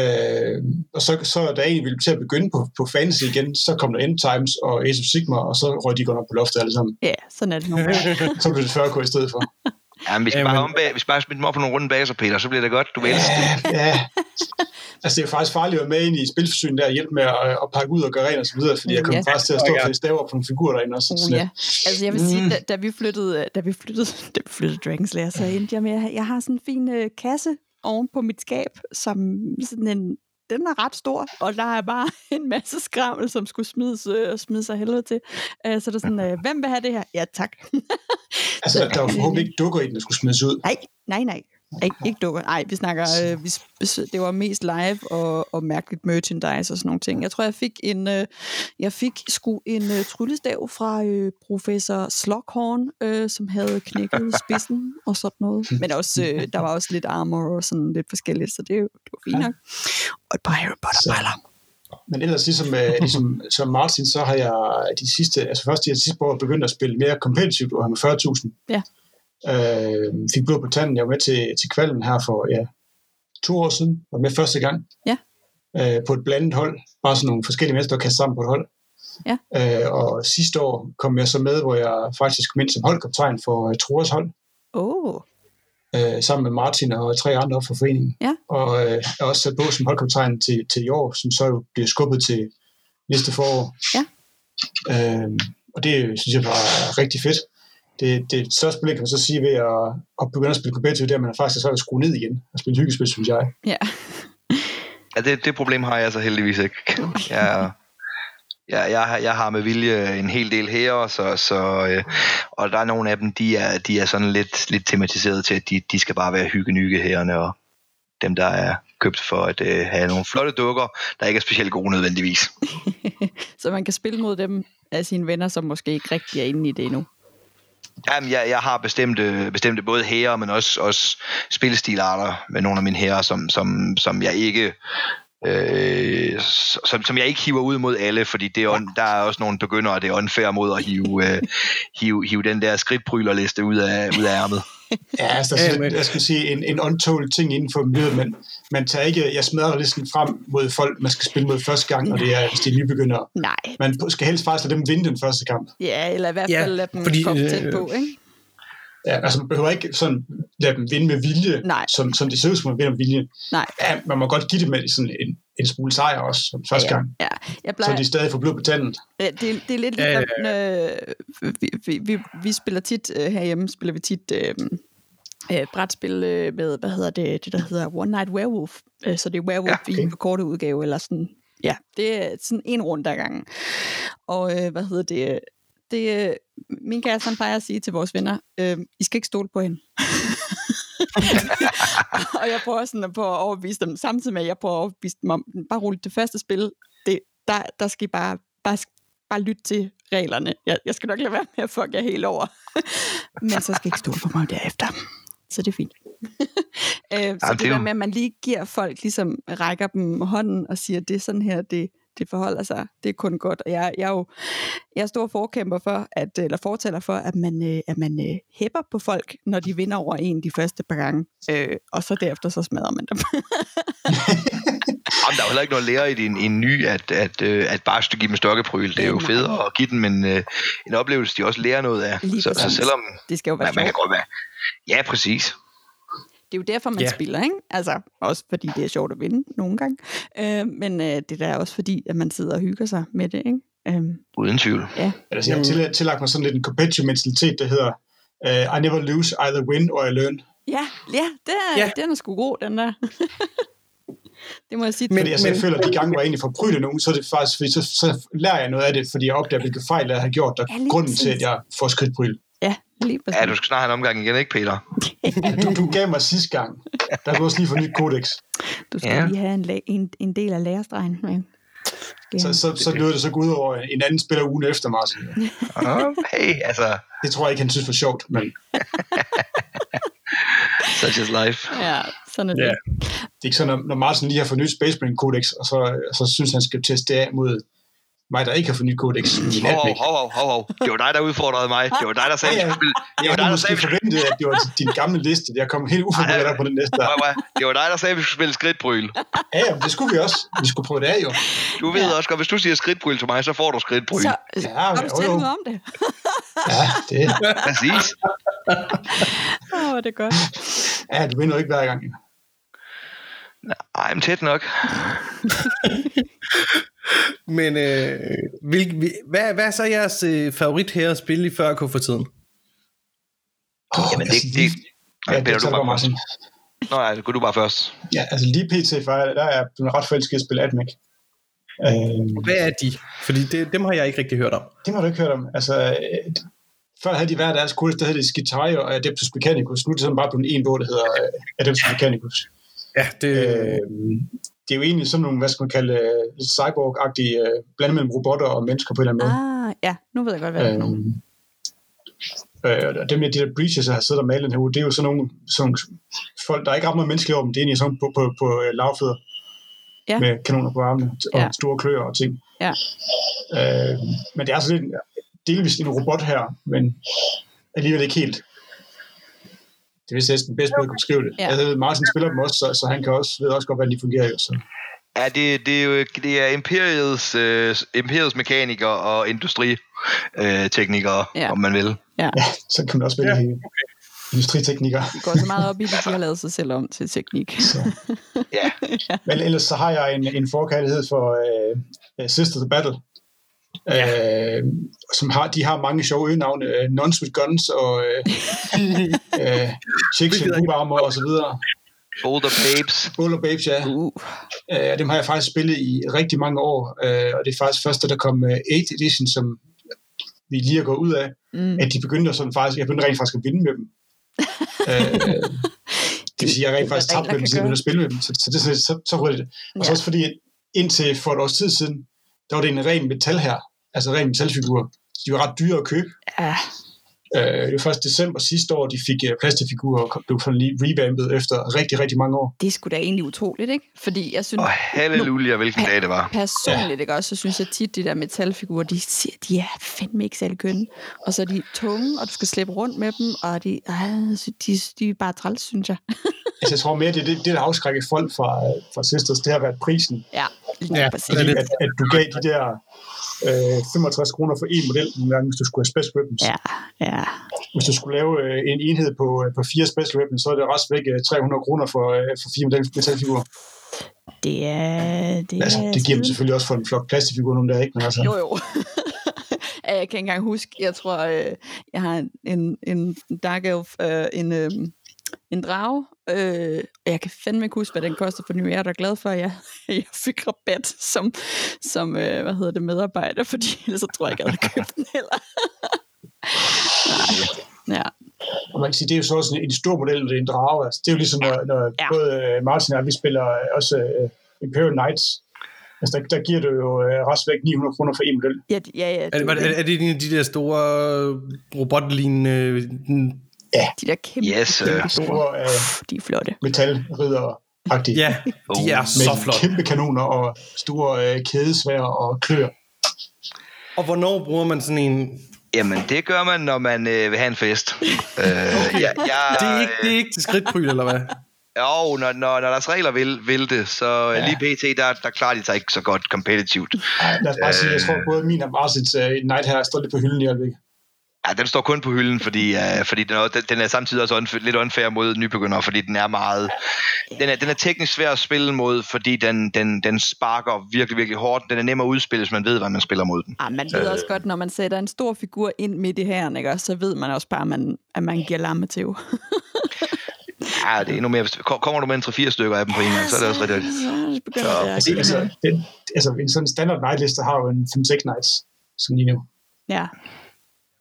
Øh, og så, så da jeg egentlig ville til at begynde på, på fantasy igen, så kom der End Times og Age of Sigma, og så røg de godt op på loftet alle sammen. Ja, sådan er det nogle. Så blev det 40 i stedet for. Ja, men vi skal Jamen- bare, ombag, vi skal bare smide dem op på nogle runde baser, Peter, så bliver det godt. Du vil elske det. Ja, altså det er faktisk farligt at være med ind i spilforsynet der og hjælpe med at, at pakke ud og gøre rent og så videre, fordi jeg kommer Ja. faktisk til at stå og staver på nogle figurer derinde også. Sådan ja. Altså jeg vil sige, da, da vi flyttede, da vi flyttede, da vi flyttede Dragon Slayer, så endte jeg med, at jeg har sådan en fin øh, kasse oven på mit skab, som sådan en, den er ret stor, og der er bare en masse skrammel, som skulle smides, øh, smide sig helvede til. Øh, så er der sådan, øh, hvem vil have det her? Ja, tak. Altså, der var forhåbentlig ikke dukker i den, der skulle smides ud. Nej, nej, nej. Ikke, ikke dukker. Nej, vi snakker, øh, vi, det var mest live og, og mærkeligt merchandise og sådan nogle ting. Jeg tror, jeg fik en, øh, jeg fik sgu en øh, tryllestav fra øh, professor Slockhorn, øh, som havde knækket spidsen og sådan noget. Men også, øh, der var også lidt armor og sådan lidt forskelligt, så det, det var fint nok. Og et par Harry Potter-briller. Men ellers ligesom, øh, ligesom som Martin, så har jeg de sidste, altså først de sidste år begyndt at spille mere competitivt og har med 40.000. Ja. Øh, fik blod på tanden. Jeg var med til, til kvalden her for ja, to år siden. Var med første gang. Ja. Øh, på et blandet hold. Bare sådan nogle forskellige mennesker, der kastet sammen på et hold. Ja. Øh, og sidste år kom jeg så med, hvor jeg faktisk kom ind som holdkaptajn for uh, Troers hold. Oh, øh, sammen med Martin og tre andre fra foreningen. Ja. Og øh, jeg er også sat på som holdkaptajn til, til i år, som så jo bliver skubbet til næste forår. Ja. Øh, og det synes jeg var rigtig fedt. Det, det største problem, kan man så sige, ved at, at begynde at spille competitive, det er, at man faktisk er svært at skrue ned igen og spille hyggespil, synes jeg. ja. Ja, det, det problem har jeg så heldigvis ikke. Jeg, jeg, jeg, har, jeg har med vilje en hel del her, så, så, øh, og der er nogle af dem, de er, de er sådan lidt, lidt tematiseret til, at de, de skal bare være hygge herrerne, og dem, der er købt for at øh, have nogle flotte dukker, der ikke er specielt gode nødvendigvis. Så man kan spille mod dem af sine venner, som måske ikke rigtig er inde i det endnu. Jamen, jeg, jeg har bestemte, bestemte både herrer, men også, også spillestilarter med nogle af mine herrer, som, som, som jeg ikke øh, som, som jeg ikke hiver ud mod alle, fordi det er, on, der er også nogle begyndere, det er unfair mod at hive, øh, hive, hive den der skridtbrylerliste ud af, ud af ærmet. Ja, altså, men- jeg skal sige, en, en untold ting inden for miljøet, men man tager ikke, jeg smadrer listen frem mod folk, man skal spille mod første gang, og det er, hvis de er nybegyndere. Nej. Man skal helst faktisk lade dem vinde den første kamp. Ja, eller i hvert Ja, fald lade dem fordi, komme øh, tæt på, ikke? Ja, altså man behøver ikke sådan lade dem vinde med vilje, Nej. som, som det ser ud som, man vinder med vilje. Nej. Ja, man må godt give dem sådan en, en smule sejr også, som første ja, gang, Ja, jeg så plejer, de stadig får blod på tanden. Ja, det, det er lidt Ja, ja, ligesom, øh, vi, vi, vi, vi spiller tit øh, herhjemme, spiller vi tit øh, øh, brætspil øh, med, hvad hedder det, det der hedder One Night Werewolf. Øh, så det er Werewolf Ja, okay. i korte udgave, eller sådan, ja, det er sådan en runde ad gangen. Og øh, hvad hedder det, det øh, min kæreste han plejer at sige til vores venner, øh, I skal ikke stole på hende. og jeg prøver sådan at, på at overbevise dem, samtidig med, at jeg prøver at overbevise dem om, bare roligt, det første spil, det, der, der skal I bare, bare, bare lytte til reglerne. Jeg, jeg skal nok lade være med at fuck jer helt over. Men så skal I ikke stole på mig derefter. Så det er fint. øh, så det er det der med, at man lige giver folk, ligesom rækker dem hånden og siger, det er sådan her, det, det forholder sig. Det er kun godt. Og jeg, jeg er jo jeg er stor forkæmper for, at, eller fortæller for, at man, øh, at man øh, hæpper på folk, når de vinder over en de første par gange. Øh, og så derefter så smadrer man dem. Jamen, der er jo heller ikke noget lære i din, en ny, at, at, øh, at bare give dem stokkepryl. Det er jo federe at give dem en, øh, en oplevelse, de også lærer noget af. Lige Så, så præcis. selvom det skal jo være man, man kan godt være... Ja, præcis. Det er jo derfor, man Ja. yeah. spiller, ikke? Altså, også fordi det er sjovt at vinde nogle gange. Øh, men øh, det er da også fordi, at man sidder og hygger sig med det, ikke? Øh, Uden tvivl. Altså, jeg har til, tillagt mig sådan lidt en competitive mentalitet, der hedder uh, I never lose, either win or I learn. ja, ja, det er, Ja. ja. den er sgu god, den der. det må jeg sige. Men- Fordi altså, jeg men- føler, at de gange, hvor jeg egentlig forpryder nogen, så er det faktisk, fordi så, så lærer jeg noget af det, fordi jeg opdager, hvilke fejl jeg har gjort, der Ja, er grunden til, at jeg får skridtpryl. Ja, lige præcis. Ja, du skal snart have en omgang igen, ikke Peter? Du, du gav mig sidste gang. Der kunne også lige få nyt kodex. Du skal Ja. lige have en, en, en del af lærestregen. Men... Så, så, så lød det så gå ud over en anden spiller ugen efter, Martin. Hey, altså, Det tror jeg ikke, han synes var sjovt, men such is life. Ja, sådan er det. Ja. det er ikke sådan, når, når Martin lige har fået nyt Space Marine Codex, og så, så synes han skal teste det af mod, mig, der ikke har fornyet Codex. i Hov, hov, hov, hov, hov. Det var dig, der udfordrede mig. Det var dig, der sagde, Ja, ja. Det Jeg var dig, havde der måske sagde, forventet, at det var din gamle liste. Jeg kom helt uforberedt op på den næste der. Prøv at- Det var dig, der sagde, at vi skulle spille skridtbryl. Ja, ja, det skulle vi også. Vi skulle prøve det af, jo. Du ved også godt, hvis du siger skridtbryl til mig, så får du skridtbryl. Så Ja, har men du jo, om det? Ja, det Præcis. Åh, oh, det er godt. ja, du vinder jo ikke hver gang. Ej, men tæt nok. Men øh, hvil, hvad, hvad er så jeres øh, favorit her at spille i før for tiden? Oh, Jamen, det, det, Ja, Nej, det er du bare først. Nå, ja, gå du bare først. Ja, altså lige pt. for der er jeg ret forelsket i at spille Atmec. Øh, Hvad er de? Fordi det, dem har jeg ikke rigtig hørt om. det har du ikke hørt om. Altså, øh, før havde de hver deres kurs, der hed det Skitario og Adeptus Mechanicus. Nu er det sådan bare blevet en bog, der hedder øh, Adeptus Mechanicus. Ja, det, Øh, det er jo egentlig sådan nogle, hvad skal man kalde, øh, cyborg-agtige, øh, blandet mellem robotter og mennesker på en eller anden måde. Ah, ja, nu ved jeg godt, hvad det er nogen. Øh, og dem med de der breaches, jeg har siddet og malet den her uge, det er jo sådan nogle, sådan nogle folk, der er ikke ret meget menneskelige over dem. Det er egentlig sådan på, på, på øh, lavfødder. Ja. Med kanoner på armene og Ja. store kløer og ting. Ja. Øh, men det er altså lidt delvist en robot her, men alligevel ikke helt. Det er vist næsten bedst måde at kunne beskrive det. Ja. Ja. Altså, Martin spiller dem også, så, så han kan også, ved også godt, hvordan de fungerer. Jo, så. Ja, det, det er jo det er imperiets, øh, imperiets mekanikere og industriteknikere, øh, teknikere, Ja. om man vil. Ja, så kan man også vælge ja. industriteknikere. De går så meget op i det, de har lavet sig selv om til teknik. Så. Ja, Men ellers så har jeg en, en forkærlighed for uh, Sister the Battle. Ja. Uh, som har, de har mange sjove øgenavne. Uh, Nuns with Guns og uh, uh, Chicks Armor og så videre. Boulder Babes. Boulder Babes, ja. Uh, Uh, dem har jeg faktisk spillet i rigtig mange år. Uh, og det er faktisk først, da der kom uh, 8 Edition, som vi lige er gået ud af, mm. at de begyndte at sådan faktisk, jeg begyndte rent faktisk at vinde med dem. uh, det vil sige, at jeg rent faktisk tabte med dem, siden jeg begyndte at spille med dem. Så, så, det, er sådan- så, så hurtigt. Og så Ja. også fordi, indtil for et års tid siden, der var det en ren metal her, altså ren metalfigur. De var ret dyre at købe. ja, Øh, det var først december sidste år, de fik uh, plastikfigurer og blev sådan lige revampet efter rigtig, rigtig mange år. det er sgu da egentlig utroligt, ikke? Fordi jeg synes, Og halleluja, hvilken dag det var. personligt, ikke også, så synes jeg tit, de der metalfigurer, de, siger, de er fandme ikke særlig kønne. Og så er de tunge, og du skal slippe rundt med dem, og de, øh, de, de er bare træls, synes jeg. Altså, jeg tror mere, det er det, det der afskrækker folk fra, øh, fra Sisters, det har været prisen. Ja, lige Ja, ja, præcis. at, at du gav de der øh, 65 kroner for en model, nogle gange, hvis du skulle have special weapons. Ja, ja. Hvis du skulle lave øh, en enhed på, øh, på fire special weapons, så er det rest væk øh, 300 kroner for, øh, for fire metalfigurer. Det er... Det, Altså, det giver dem selvfølgelig også for en flok plastikfigur, nogle der ikke, men altså... Jo, jo. Jeg kan ikke engang huske, jeg tror, øh, jeg har en, en, Dark Elf, øh, en, øh, en drage, øh, og jeg kan fandme ikke huske, hvad den koster for nu. Jeg er da glad for, at jeg, jeg fik rabat som, som øh, hvad hedder det, medarbejder, fordi ellers så tror jeg ikke, jeg havde købt den heller. Nej. Ja, Og man kan sige, det er jo så også en, en stor model, det er en drage. Altså, det er jo ligesom, når, når Ja. både øh, Martin og jeg, vi spiller øh, også øh, Imperial Knights. Altså, der, der giver det jo øh, rest væk 900 kroner for en model. ja, ja, ja er, det, er, er det en af de der store robotlignende... de der kæmpe, Yes, sir. kæmpe store, øh, de er flotte. metalridder-agtige. Ja, de er så med flot. kæmpe kanoner og store øh, kædesvær og klør. Og hvornår bruger man sådan en... Jamen, det gør man, når man øh, vil have en fest. Øh, okay. jeg, jeg, Det er ikke, det er ikke til skridtpryl, eller hvad? Jo, når, når, når deres regler vil, vil det, så ja. Ja. lige pt, der, der klarer de sig ikke så godt kompetitivt. Lad os bare sige, jeg tror både min og Martins øh, Night her står lidt på hylden i øjeblikket. Ja, den står kun på hylden, fordi, uh, fordi den, er, den- er samtidig også unfair, lidt unfair mod nybegyndere, fordi den er meget... Den er, den er teknisk svær at spille mod, fordi den, den, den sparker virkelig, virkelig hårdt. Den er nem at udspille, hvis man ved, hvad man spiller mod den. Ah, man ved også godt, når man sætter en stor figur ind midt i hæren, ikke? så ved man også bare, at man, at man giver lamme til. Ja, det er endnu mere... Kommer du med en 3-4 stykker af dem på en gang, så er det også rigtig... Så begynder Så- det at Altså, altså, den, altså, en sådan standard nightliste har jo en 5-6 nights, som lige nu. Ja,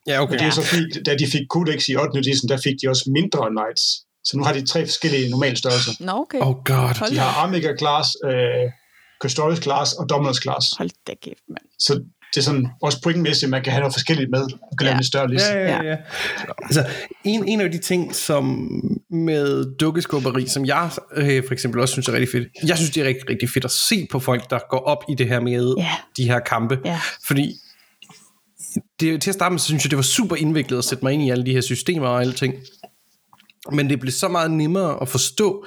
Ja, okay. Og det er så fordi, da de fik Codex i 8. edition, der fik de også mindre nights. Så nu har de tre forskellige normale størrelser. nå okay. Oh god. Hold De har Omega Class, øh, Custodes Class og Dominus Class. hold da kæft, mand. Så det er sådan, også pointmæssigt, man kan have noget forskelligt med, og kan ja. lave en større liste. Ja, ja, ja. Altså, en, en af de ting, som med dukkeskubberi, som jeg øh, for eksempel også synes er rigtig fedt, jeg synes, det er rigtig, rigtig fedt at se på folk, der går op i det her med Ja. de her kampe. Ja. Fordi det, til at starte med, så synes jeg, det var super indviklet at sætte mig ind i alle de her systemer og alting. Men det blev så meget nemmere at forstå,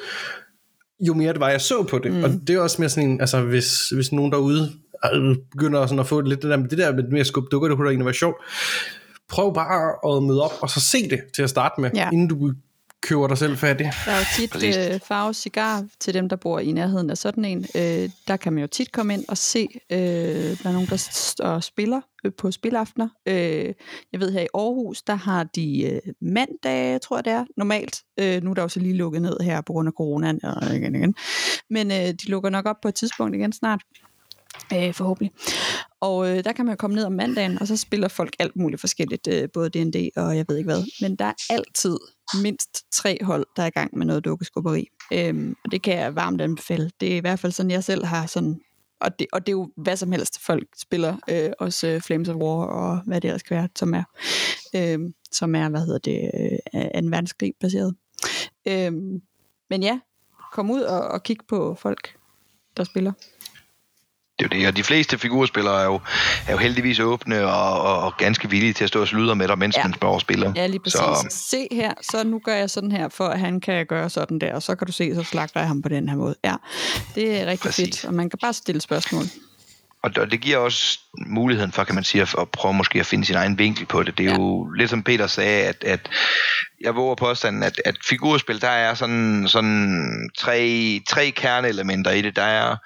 jo mere det var, jeg så på det. Mm. Og det er også mere sådan en, altså hvis, hvis nogen derude øh, begynder sådan at få lidt det der, det der med, at skubbe dukker, det kunne da egentlig være sjovt. Prøv bare at møde op, og så se det til at starte med, Ja. inden du køber dig selv færdig. Der er jo tit øh, farve cigar til dem, der bor i nærheden af sådan en. Øh, der kan man jo tit komme ind og se, øh, der er nogen, der s- og spiller øh, på spilaftener. Øh, jeg ved her i Aarhus, der har de øh, mandag, tror jeg det er, normalt. Øh, nu er der jo så lige lukket ned her på grund af coronaen. Og igen, igen. Men øh, de lukker nok op på et tidspunkt igen snart. Øh, forhåbentlig. Og øh, der kan man komme ned om mandagen, og så spiller folk alt muligt forskelligt, øh, både D&D og jeg ved ikke hvad. Men der er altid mindst tre hold, der er i gang med noget dukkeskubberi. Øhm, og det kan jeg varmt anbefale. Det er i hvert fald sådan, jeg selv har sådan... Og det, og det er jo hvad som helst, folk spiller. Øh, også øh, Flames of War og hvad det ellers kan være, som er, øh, som er hvad hedder det, øh, en verdenskrig baseret. Øh, men ja, kom ud og, og kig på folk, der spiller. Det er jo det, og de fleste figurspillere er jo, er jo heldigvis åbne og, og, og ganske villige til at stå og sludre med dig, mens Ja. man spørger spiller. Ja, lige præcis. Så... Se her, så nu gør jeg sådan her, for at han kan gøre sådan der, og så kan du se, så slagter jeg ham på den her måde. Ja, det er rigtig Præcis. fedt, og man kan bare stille spørgsmål. Og, og det giver også muligheden for, kan man sige, at, at prøve måske at finde sin egen vinkel på det. Det er Ja. jo lidt som Peter sagde, at, at jeg våger påstanden, at, at figurspil, der er sådan, sådan tre, tre kerneelementer i det. Der er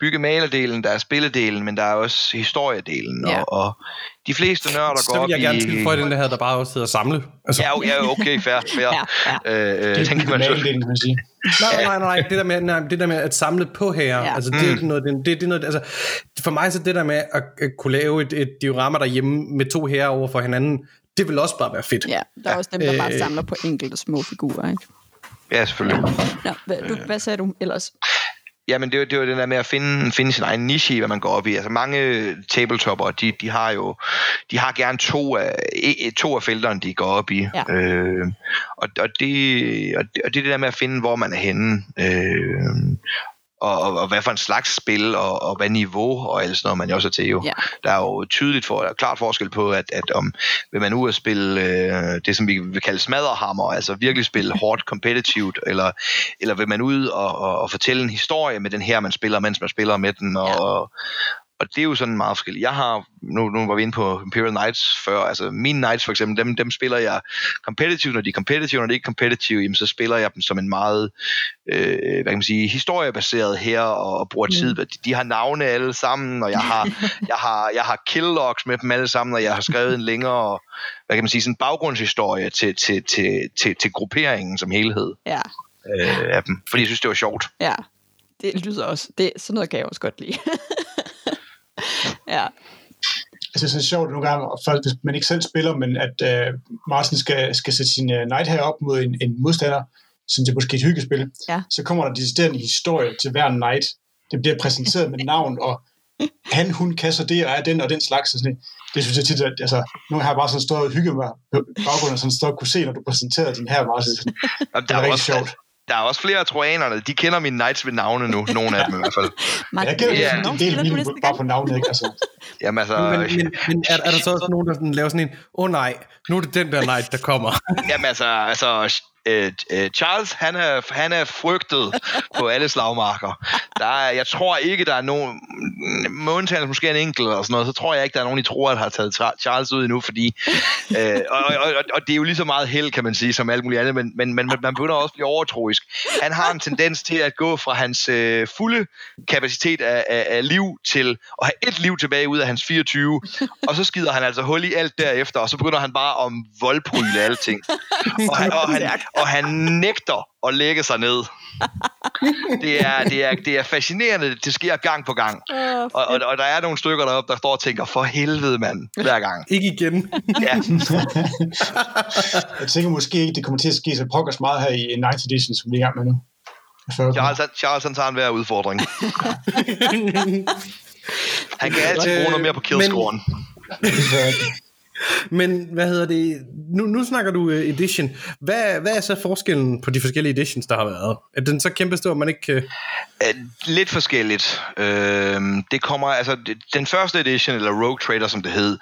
bygge-maler-delen, der er spilledelen, men der er også historiedelen. Ja. Og, og de fleste nørder Så går vil jeg op gerne i... tilføje den der her, der bare også hedder samle. Altså, Ja, okay, fair, fair. Ja, ja. Øh, øh, Det den er kan man så, normaldelen, kan man sige. Nej, nej, nej, det der med, nej, det der med at samle på her, Ja. ja. altså det er ikke noget, det, det er noget, altså for mig så det der med at, at kunne lave et, et diorama derhjemme med to herrer over for hinanden, det vil også bare være fedt. Ja, der er også dem, der bare Øh. samler på enkelte små figurer, ikke? ja, selvfølgelig. Nå, hvad, du, hvad sagde du ellers? Jamen, det er, det er jo den der med at finde, finde sin egen niche i, hvad man går op i. Altså mange tabletopper, de, de har jo de har gerne to af, e- to af felterne, de går op i. Ja. Øh, og, og, det, og, det, og det er det der med at finde, hvor man er henne. Øh, og, og, og hvad for en slags spil, og, og hvad niveau, og alt sådan noget, man jo også er til jo. Ja. Der er jo tydeligt for, der er klart forskel på, at, at om vil man ud og spille øh, det, som vi vil kalde smadderhammer, altså virkelig spille hårdt competitivt, eller, eller vil man ud og, og, og fortælle en historie med den her, man spiller, mens man spiller med den, og, Ja. ja. og, og det er jo sådan meget forskelligt. Jeg har, nu, nu var vi inde på Imperial Knights før, altså mine Knights for eksempel, dem, dem spiller jeg competitive, når de er competitive, når de ikke er competitive, jamen, så spiller jeg dem som en meget, øh, hvad kan man sige, historiebaseret her, og, og bruger tid. De, de har navne alle sammen, og jeg har, jeg har, jeg har kill logs med dem alle sammen, og jeg har skrevet en længere, hvad kan man sige, sådan baggrundshistorie til, til, til, til, til grupperingen som helhed Ja, øh, af dem, fordi jeg synes, det var sjovt. ja. Det lyder også. Det, sådan noget kan jeg også godt lide. ja, Jeg synes, det er sjovt nogle gange, og folk, hvis man ikke selv spiller, men at uh, Martin skal, skal sætte sin uh, knight her op mod en, en modstander, som det er måske et hyggespil, Ja. så kommer der decideret en historie til hver knight. Det bliver præsenteret med navn, og han, hun kan så det, og er den og den slags. Og sådan, det synes jeg tit, at altså, nu har jeg bare sådan stået og hygget mig på baggrunden, og sådan stået og kunne se, når du præsenterede din her, Martin. Sådan, Og det der er er rigtig også, sjovt. Der er også flere af trojanerne, de kender mine knights ved navne nu, nogle af dem i hvert fald. Martin, Jeg kender Ja. en del af mine bare på navnet, ikke? Altså, Jamen altså, Men, men, men er, er der så også nogen, der sådan laver sådan en, åh oh, nej, nu er det den der night, der kommer. jamen altså, altså øh, øh, Charles, han er, han er frygtet på alle slagmarker. Der er, jeg tror ikke, der er nogen, med undtagelse måske en enkelt eller sådan noget, så tror jeg ikke, der er nogen, I tror, der har taget Charles ud endnu, fordi, øh, og, og, og, og, det er jo lige så meget held, kan man sige, som alt muligt andet, men, men, men man begynder også at blive overtroisk. Han har en tendens til at gå fra hans øh, fulde kapacitet af, af, af liv til at have et liv tilbage ud af hans 24, og så skider han altså hul i alt derefter, og så begynder han bare om voldpryle alting. Og han, og, han, og han nægter at lægge sig ned. Det er, det er, det er fascinerende, det sker gang på gang. Og, og, og der er nogle stykker deroppe, der står og tænker, for helvede mand, hver gang. Ikke igen. Ja, jeg tænker måske ikke, det kommer til at ske så pokkers meget her i 9th edition, som vi er i gang med nu. Charles, han- Charles han tager en hver udfordring. Han kan altid bruge noget mere på killscoren. Men men hvad hedder det? Nu, nu snakker du uh, edition. Hvad, hvad er så forskellen på de forskellige editions, der har været? Er den så kæmpe stor, at man ikke... Uh... Lidt forskelligt. Øh, det kommer, altså, den første edition, eller Rogue Trader, som det hed,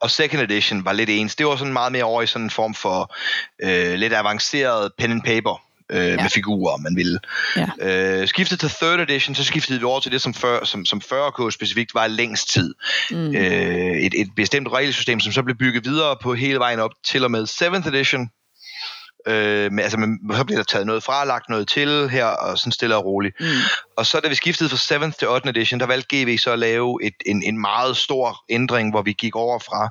og second edition var lidt ens. Det var sådan meget mere over i sådan en form for øh, lidt avanceret pen and paper øh, ja. med figurer, man ville. Ja. Øh, skiftet til third edition, så skiftede vi over til det, som, før, som, som 40K specifikt var længst tid. Mm. Øh, et, et bestemt regelsystem, som så blev bygget videre på hele vejen op til og med 7th edition. Øh, men, altså, men, så bliver der taget noget fra, lagt noget til her, og sådan stille og roligt. Mm. Og så da vi skiftede fra 7th til 8. edition, der valgte GV så at lave et, en, en meget stor ændring, hvor vi gik over fra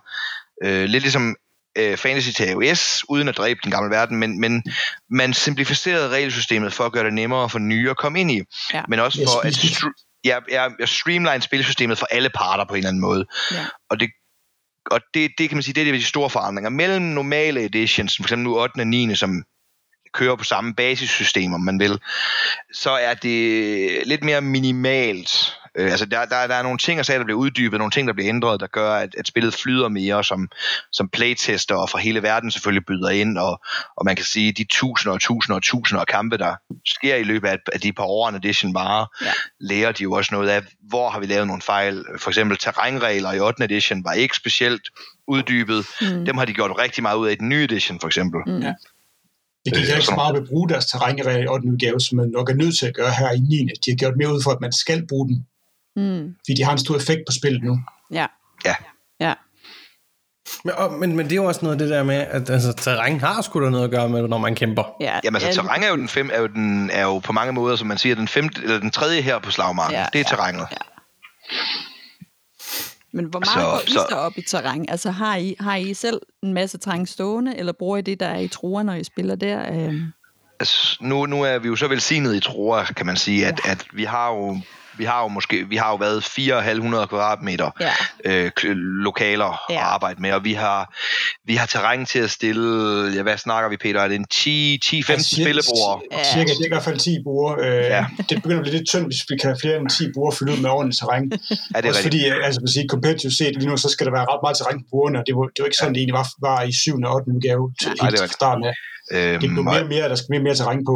øh, lidt ligesom øh, fantasy til AOS, uden at dræbe den gamle verden, men, men man simplificerede regelsystemet for at gøre det nemmere for nye at komme ind i, ja. men også for at stru- ja, ja, streamline spilsystemet for alle parter på en eller anden måde. Ja. Og det og det, det kan man sige, det er de store forandringer. Mellem normale editions, for eksempel nu 8. og 9. som kører på samme basissystem, om man vil, så er det lidt mere minimalt Øh, altså der, der, der er nogle ting og sager, der bliver uddybet, nogle ting, der bliver ændret, der gør, at, at spillet flyder mere, som, som playtester og fra hele verden selvfølgelig byder ind, og, og man kan sige, de tusinder og tusinder og tusinder af kampe, der sker i løbet af, af de par år, en edition bare, ja. lærer de jo også noget af, hvor har vi lavet nogle fejl. For eksempel terrænregler i 8. edition var ikke specielt uddybet. Mm. Dem har de gjort rigtig meget ud af i den nye edition, for eksempel. Mm. Ja. Det gik ikke så meget ved at bruge deres terrænregler i 8. udgave, som man nok er nødt til at gøre her i 9. De har gjort mere ud for, at man skal bruge den. Mm. Fordi de har en stor effekt på spillet nu. Ja. Ja. Ja. Men, og, men, men det er jo også noget af det der med, at altså, terræn har sgu da noget at gøre med, når man kæmper. Ja, Jamen altså, terræn er jo, den fem, er, jo den, er jo på mange måder, som man siger, den, femte, eller den tredje her på slagmarken. Ja, det er ja, terrænet. Ja. Men hvor meget så, går I så op i terræn? Altså har I, har I selv en masse terræn stående, eller bruger I det, der er i truer, når I spiller der? Øh... Altså, nu, nu er vi jo så velsignet i truer, kan man sige, at, ja. at vi har jo vi har jo måske vi har jo været 4.500 kvadratmeter ja. øh, lokaler ja. at arbejde med, og vi har vi har terræn til at stille, ja, hvad snakker vi Peter, er det en 10 10 15 ja, spillebord? Ja. Cirka, det er i hvert fald 10 bord. Øh, ja. Det begynder at blive lidt tyndt, hvis vi kan have flere end 10 bord fyldt ud med ordentligt terræn. ja, det er Også fordi, altså man siger, competitive set lige nu, så skal der være ret meget terræn på bordene, og det var, det var ikke sådan, ja. det egentlig var, var i 7. og 8. udgave til, ja, helt til starten af. Øhm, det blev mere og mere, der skal mere og mere terræn på.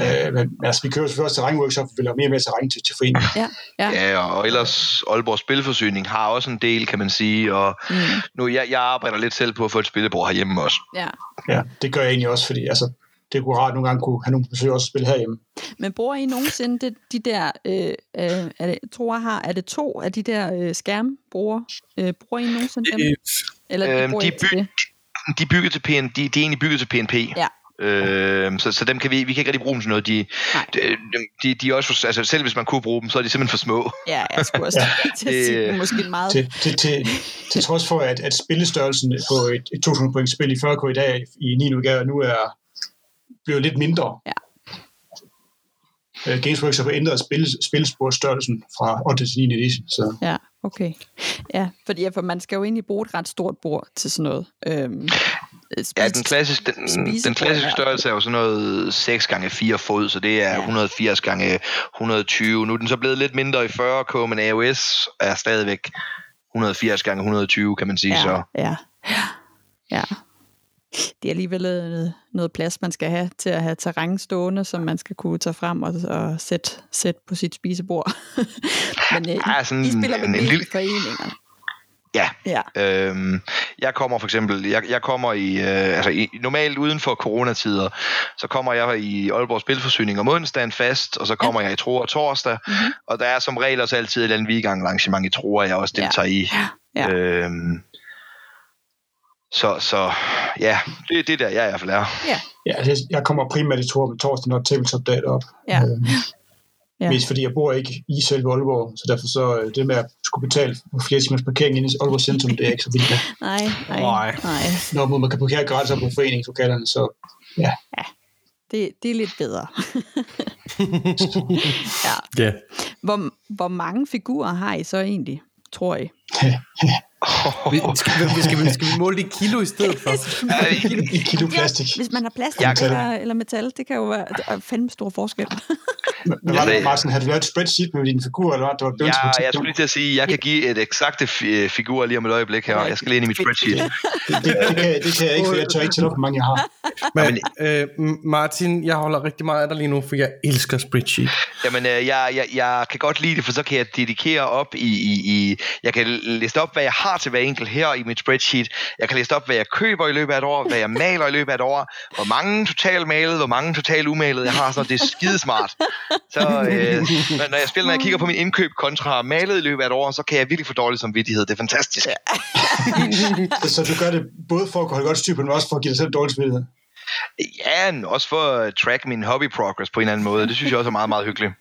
Øh, men altså, vi kører selvfølgelig også terrænworkshop, vi have mere og mere terræn til, til foreningen. Ja, ja. ja, og ellers Aalborg Spilforsyning har også en del, kan man sige, og mm. nu, jeg, jeg arbejder lidt selv på at få et spillebord herhjemme også. Ja. ja, det gør jeg egentlig også, fordi altså, det kunne rart nogle gange kunne have nogle besøg også at spille herhjemme. Men bruger I nogensinde det, de der, øh, øh, er det, tror jeg har, er det to af de der øh, skærmbruger? Øh, bruger I nogensinde dem? Eller øhm, de, by, de er bygget til PN, de, de er egentlig bygget til PNP. Ja, Øh, så, så dem kan vi, vi kan ikke rigtig bruge dem til noget. De, de, de, de er også for, altså selv hvis man kunne bruge dem, så er de simpelthen for små. Ja, jeg skulle også ja. til at sige det, måske meget. Til, til, til, til trods for, at, at spillestørrelsen på et, et 200 point spil i 40K i dag i 9 udgave nu er blevet lidt mindre. Ja. Uh, Games Workshop har ændret spil, spilsportstørrelsen fra 8 til 9 edition. Så. Ja, okay. Ja, fordi ja, for man skal jo egentlig bruge et ret stort bord til sådan noget. Øhm, spise, ja, den klassiske, den, den klassiske størrelse er jo sådan noget 6 gange 4 fod, så det er ja. 180 gange 120. Nu er den så blevet lidt mindre i 40K, men AOS er stadigvæk 180 gange 120, kan man sige. Ja, så. ja, ja. Det er alligevel noget, noget plads, man skal have til at have terræn stående, som man skal kunne tage frem og, og sætte, sætte på sit spisebord. men øh, ja, sådan I, spiller med en, en lille foreningerne. Ja. ja. Øhm, jeg kommer for eksempel, jeg, jeg kommer i, øh, altså i, normalt uden for coronatider, så kommer jeg i Aalborg Spilforsyning om onsdagen fast, og så kommer ja. jeg i Troer torsdag, mm-hmm. og der er som regel også altid et eller andet weekend arrangement i Troer, jeg også deltager ja. i. Ja. Øhm, så, så ja, det er det der, jeg i hvert fald er. Ja. ja jeg kommer primært i Troer med torsdag, når tabletop dag op. Ja. Øhm, Ja. Mest fordi jeg bor ikke i selve Aalborg, så derfor så øh, det med at skulle betale for flere timers parkering inde i Aalborg Centrum, det er ikke så vildt. nej, nej, nej. Når man kan parkere gratis på foreningslokalerne, så ja. Ja, det, det er lidt bedre. ja. Yeah. Hvor, hvor mange figurer har I så egentlig, tror I? Vi, skal, vi, skal, vi, skal vi måle det i kilo i stedet for? I kilo plastik. Ja, hvis man har plastik Jeg eller, eller metal, det kan jo være det er fandme stor forskel. Men var det, det- Martin, har du lavet et spreadsheet med din figur, eller hvad? Det var et Ja, jeg skulle lige til at sige, at jeg kan give et eksakte fi- øh, figur lige om et øjeblik her. Jeg skal lige ind i mit spreadsheet. det, det, det, kan, det kan jeg ikke, for jeg tør ikke tælle op, hvor mange jeg har. Men, øh, Martin, jeg holder rigtig meget af dig lige nu, for jeg elsker spreadsheet. Jamen, øh, jeg, jeg, jeg kan godt lide det, for så kan jeg dedikere op i, i, i... Jeg kan liste op, hvad jeg har til hver enkelt her i mit spreadsheet. Jeg kan liste op, hvad jeg køber i løbet af et år, hvad jeg maler i løbet af et år, hvor mange totalt malede, hvor mange totalt umalede jeg har. Så det er skidesmart. Så øh, når jeg spiller, når jeg kigger på min indkøb kontra malet i løbet af et år, så kan jeg virkelig få dårlig samvittighed. Det er fantastisk. Så du gør det både for at holde godt styr på men også for at give dig selv dårlig smittighed. Ja, men også for at track min hobby progress på en eller anden måde. Det synes jeg også er meget, meget hyggeligt.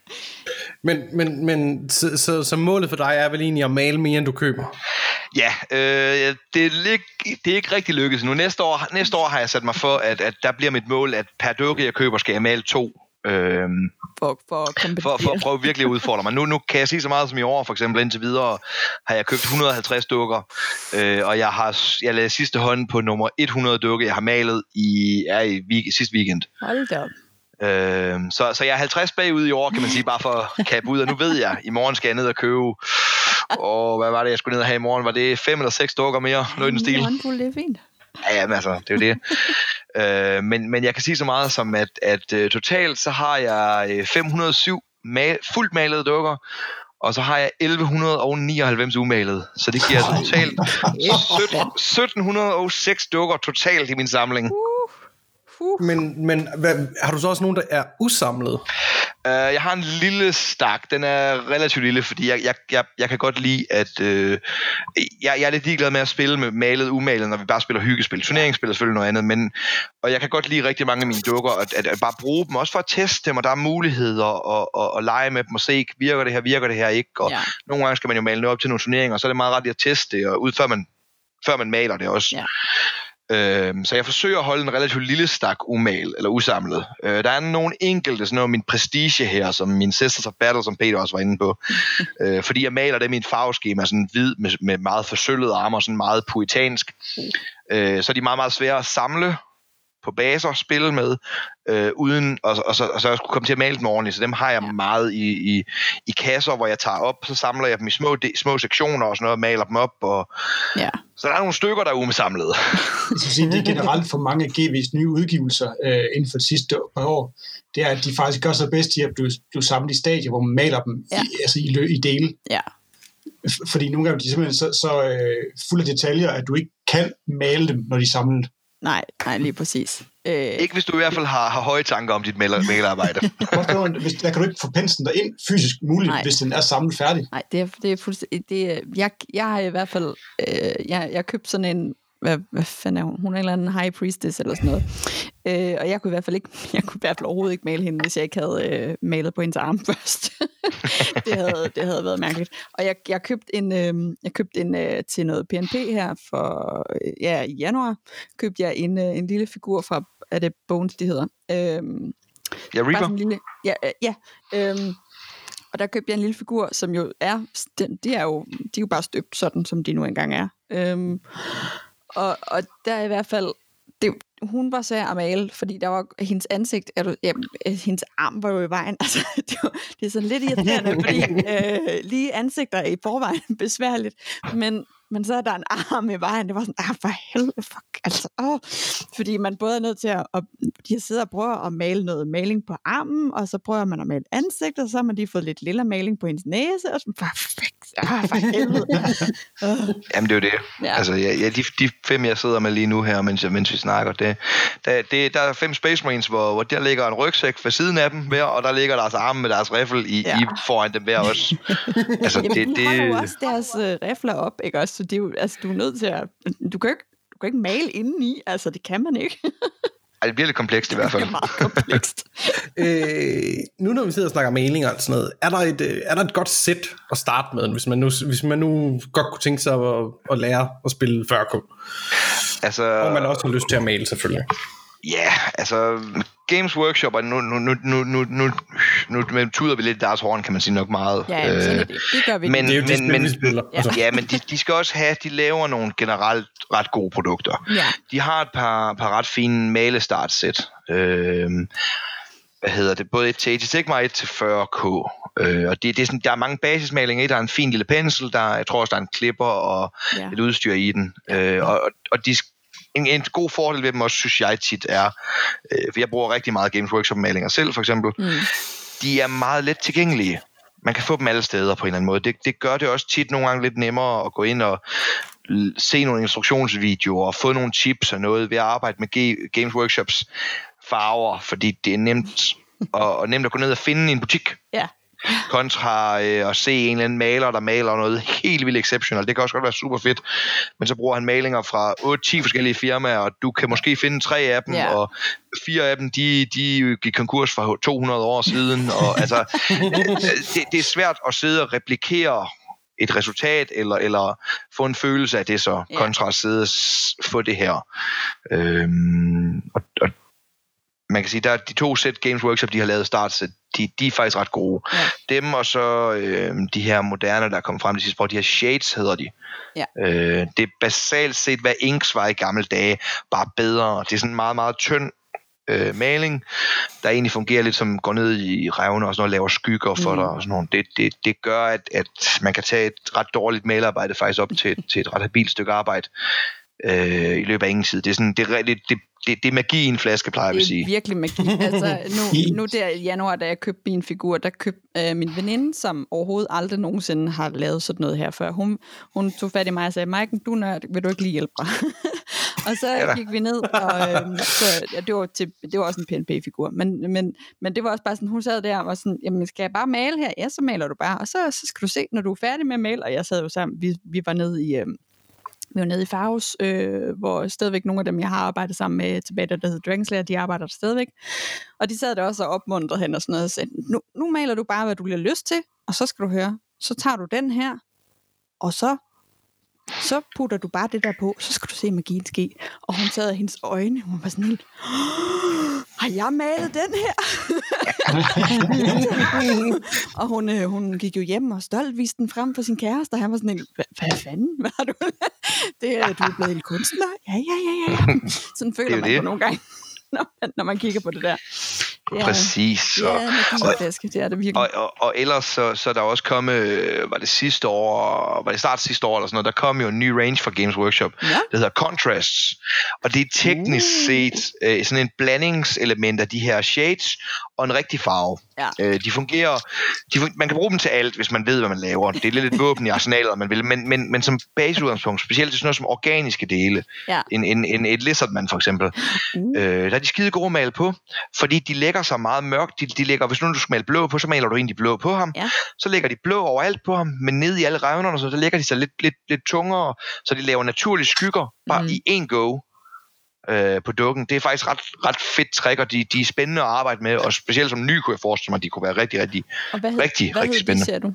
Men, men, men så, så, så målet for dig er vel egentlig at male mere, end du køber? Ja, øh, det, er det er ikke rigtig lykkedes nu. Næste år, næste år har jeg sat mig for, at, at der bliver mit mål, at per dukke, jeg køber, skal jeg male to. Øh, For, for, at for, for at prøve virkelig at udfordre mig. Nu, nu kan jeg sige så meget som i år, for eksempel indtil videre, har jeg købt 150 dukker, øh, og jeg har jeg lavede sidste hånd på nummer 100 dukke, jeg har malet i, er i week, sidste weekend. Hold da op. Øh, så, så jeg er 50 bagud i år, kan man sige, bare for at kappe ud. Og nu ved jeg, i morgen skal jeg ned og købe, og hvad var det, jeg skulle ned og have i morgen? Var det fem eller seks dukker mere? Noget i den stil? Det er fint. Ja, jamen, altså, det er jo det. øh, men, men jeg kan sige så meget som, at, at uh, totalt så har jeg øh, 507 ma- fuldt malede dukker, og så har jeg 1199 umalede. Så det giver totalt 17, 1706 dukker totalt i min samling. Uh, Men, men hvad, har du så også nogen, der er usamlet? Uh, jeg har en lille stak. Den er relativt lille, fordi jeg, jeg, jeg, jeg kan godt lide, at... Uh, jeg, jeg er lidt ligeglad med at spille med malet umalet, når vi bare spiller hyggespil. Turneringsspil er selvfølgelig noget andet, men... Og jeg kan godt lide rigtig mange af mine dukker, at, at, at bare bruge dem, også for at teste dem, og der er muligheder, og, og, og lege med dem, og se, virker det her, virker det her ikke, og Ja. nogle gange skal man jo male noget op til nogle turneringer, og så er det meget ret at teste det, og ud før man, før man maler det også. Ja. Øhm, så jeg forsøger at holde en relativt lille stak umal, eller usamlet. Øh, der er nogle enkelte, sådan noget min prestige her, som min Sisters of Battle, som Peter også var inde på. øh, fordi jeg maler det i min farveskema, sådan hvid med, med meget forsølvet armer, sådan meget puritansk. Øh, så er de meget, meget svære at samle på baser, spille med, øh, uden, og, og, så, og så jeg skulle komme til at male dem ordentligt, så dem har jeg Ja. meget i, i, i kasser, hvor jeg tager op, så samler jeg dem i små, de, små sektioner og sådan noget, og maler dem op, og ja. så der er nogle stykker, der er usamlet. Jeg skal sige, det er generelt for mange af GV's nye udgivelser øh, inden for de sidste par år, det er, at de faktisk gør sig bedst i at blive, blive samlet i stadier, hvor man maler dem Ja. i, altså i, lø, i dele. Ja. Fordi nogle gange er de simpelthen så, så øh, fulde af detaljer, at du ikke kan male dem, når de er samlet. Nej, nej, lige præcis. Øh, Ikke hvis du i hvert fald har, har høje tanker om dit maler, malerarbejde. Hvorfor, hvis, der kan du ikke få penslen derind fysisk muligt, Nej. Nej. hvis den er samlet færdig. Nej, det er, det er fuldstændig... Det er, jeg, jeg har i hvert fald... Øh, jeg, jeg købte sådan en... Hvad, hvad fanden er hun? Hun er en eller anden high priestess eller sådan noget. Øh, og jeg kunne i hvert fald ikke... Jeg kunne i hvert fald overhovedet ikke male hende, hvis jeg ikke havde øh, malet på hendes arm først. det, havde, det havde været mærkeligt. Og jeg, jeg købte en, øh, jeg købte en øh, til noget PNP her for... Øh, ja, i januar købte jeg en, øh, en lille figur fra... Er det Bones, de hedder? Øh, Ja, Reaper. lille, ja, øh, ja. Øhm, og der købte jeg en lille figur, som jo er, den, de er jo, de er jo bare støbt sådan, som de nu engang er. Øhm, og, og der i hvert fald, det, hun var svær at male, fordi der var hendes ansigt, er du, ja, øh, hendes arm var jo i vejen. Altså, det, var, det er sådan lidt irriterende, fordi øh, lige ansigter er i forvejen besværligt, men, men så er der en arm i vejen. Det var sådan, ah, for helvede, fuck, altså, åh. Fordi man både er nødt til at, at de sidder og prøver at male noget maling på armen, og så prøver man at male ansigt, og så har man lige fået lidt lille maling på hendes næse, og sådan, perfekt, ah, for helvede. Jamen, det er jo det. Ja. Altså, ja, ja, de, de fem, jeg sidder med lige nu her, mens, mens vi snakker, det, der, det, der er fem Space Marines, hvor, hvor der ligger en rygsæk ved siden af dem hver, og der ligger deres arme med deres riffel i, Ja. i foran dem hver også. altså, Jamen, det, det, de holder jo også deres øh, rifler op, ikke også? Så det er jo, altså, du er nødt til at... Du kan ikke, du kan ikke male indeni, altså det kan man ikke. ej, det bliver lidt komplekst i hvert det fald. er meget komplekst. Øh, nu når vi sidder og snakker maling og sådan noget, er der et, øh, er der et godt sæt at starte med, hvis man nu, hvis man nu godt kunne tænke sig at, at lære at spille 40 Altså, og man også har lyst til at male selvfølgelig. Ja, altså Games Workshop, og nu, nu, nu, nu, nu, nu, nu, nu tuder vi lidt deres horn, kan man sige nok meget. Ja, Øh, det. Det gør vi. men, Det er jo men, spil, men, spiller. Ja. Altså, ja, men de, de skal også have, de laver nogle generelt ret gode produkter. ja. De har et par, par ret fine malestartsæt. Øh, hvad hedder det? Både et til 80 Sigma og et til 40K. Øh, og det, det er sådan, der er mange basismalinger i. Der er en fin lille pensel. Der, er- jeg tror også, der er en klipper og Ja. et udstyr i den. Øh, og, og- og de, en, en god fordel ved dem også, synes jeg tit er, øh, for jeg bruger rigtig meget Games Workshop malinger selv, for eksempel. Mm. De er meget let tilgængelige. Man kan få dem alle steder på en eller anden måde. Det, det gør det også tit nogle gange lidt nemmere at gå ind og se nogle instruktionsvideoer og få nogle tips og noget ved at arbejde med G- Games Workshops farver, fordi det er nemt og, og nemt at gå ned og finde i en butik Ja. Kontra øh, at se en eller anden maler, der maler noget helt vildt exceptional. Det kan også godt være super fedt, men så bruger han malinger fra 8-10 forskellige firmaer, og du kan måske finde tre af dem, Ja. og fire af dem, de, de gik konkurs for 200 år siden, og altså, det, det er svært at sidde og replikere et resultat, eller, eller få en følelse af det så, kontra at sidde og få det her. Øhm, og, og man kan sige, der er de to sæt Games Workshop, de har lavet startsæt, de, de er faktisk ret gode. Ja. Dem og så øh, de her moderne, der er kommet frem de sidste år, de her Shades hedder de. Ja. Øh, det er basalt set, hvad Inks var i gamle dage, bare bedre. Det er sådan en meget, meget tynd øh, maling, der egentlig fungerer lidt som går ned i revne og sådan noget, laver skygger for Mm. dig og sådan noget. Det, det, det gør, at, at man kan tage et ret dårligt mailarbejde faktisk op til, til et ret habilt stykke arbejde øh, i løbet af ingen tid. Det er, sådan, det, er, det, det, det, det er magi i en flaske, plejer jeg at Det sige. er virkelig magi. Altså, nu, nu der i januar, da jeg købte min figur, der købte øh, min veninde, som overhovedet aldrig nogensinde har lavet sådan noget her før. Hun, hun tog fat i mig og sagde, Maiken, du nørd, vil du ikke lige hjælpe mig? og så Ja gik vi ned, og øh, så, ja, det, var til, det var også en PNP-figur. Men, men, men det var også bare sådan, hun sad der og var sådan, jamen skal jeg bare male her? Ja, så maler du bare. Og så, så skal du se, når du er færdig med at male, og jeg sad jo sammen, vi, vi var nede i... Øh, vi var nede i Faros, øh, hvor stadigvæk nogle af dem, jeg har arbejdet sammen med tilbage, der hedder Dragonslayer, de arbejder der stadigvæk. Og de sad der også og opmuntrede hende og sådan noget, og sagde, nu, nu maler du bare, hvad du bliver lyst til, og så skal du høre, så tager du den her, og så, så putter du bare det der på, så skal du se magien ske. Og hun sad af hendes øjne, hun var sådan helt, har jeg malet den her? og hun, øh, hun gik jo hjem og stolt viste den frem for sin kæreste, og han var sådan helt, "Hva- hvad fanden, hvad har du det er, du er blevet en kunstner? Ja, ja, ja, ja. Sådan føler man det. på nogle gange, når man, når man kigger på det der. Er, Præcis. Så. Ja, magiflaske, det er det virkelig. Og, og, og ellers så, så er der også kommet, øh, var det sidste år, var det start sidste år eller sådan noget, der kom jo en ny range fra Games Workshop, Ja. der hedder Contrasts. Og det er teknisk Uh. set øh, sådan en blandingselement af de her shades og en rigtig farve. Ja. Øh, de fungerer, de man kan bruge dem til alt, hvis man ved, hvad man laver. Det er lidt et våben i arsenalet, man vil, men, men, men som baseudgangspunkt, specielt til sådan noget som organiske dele, Ja. en, en, en, et lizardman for eksempel, Uh. Øh, der er de skide gode at male på, fordi de lægger sig meget mørkt. De, de lægger, hvis nu du skal male blå på, så maler du egentlig blå på ham. Ja. Så lægger de blå overalt på ham, men ned i alle revnerne, så der lægger de sig lidt, lidt, lidt tungere, så de laver naturlige skygger, bare mm. i én go øh, på dukken. Det er faktisk ret, ret fedt trick, og de, de er spændende at arbejde med, og specielt som ny kunne jeg forestille mig, at de kunne være rigtig, rigtig... Og hvad hed, rigtig, hvad rigtig hed spændende. De, ser du?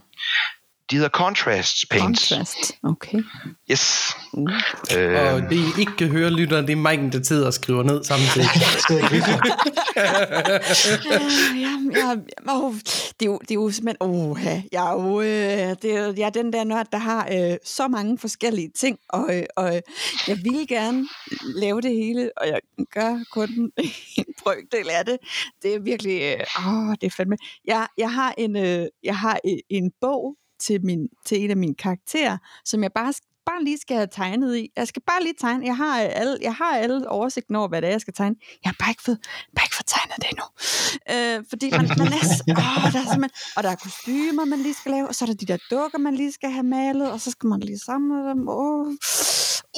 De hedder Contrast Paints. Contrast. Okay. Yes. Uh. Øh, Og det I ikke kan høre, lytter, det er Mike'en, der sidder og skriver ned samtidig. Er. Øh, ja, ja, oh, det, er jo, det er jo simpelthen... Oh, ja, jeg er jo øh, det er, jeg er den der nørd, der har øh, så mange forskellige ting, og, øh, og øh, jeg vil gerne lave det hele, og jeg gør kun en brøkdel af det. Det er virkelig... Øh, åh, det er fandme... Jeg, jeg har en, øh, jeg har en, en bog til, min, til en af mine karakterer, som jeg bare bare lige skal have tegnet i. Jeg skal bare lige tegne. Jeg har alle, jeg har alle oversigten over, hvad det er, jeg skal tegne. Jeg har bare ikke fået, bare ikke fået tegnet det endnu. Øh, fordi man, man er, åh, der er og der er kostymer, man lige skal lave, og så er der de der dukker, man lige skal have malet, og så skal man lige samle dem. Oh.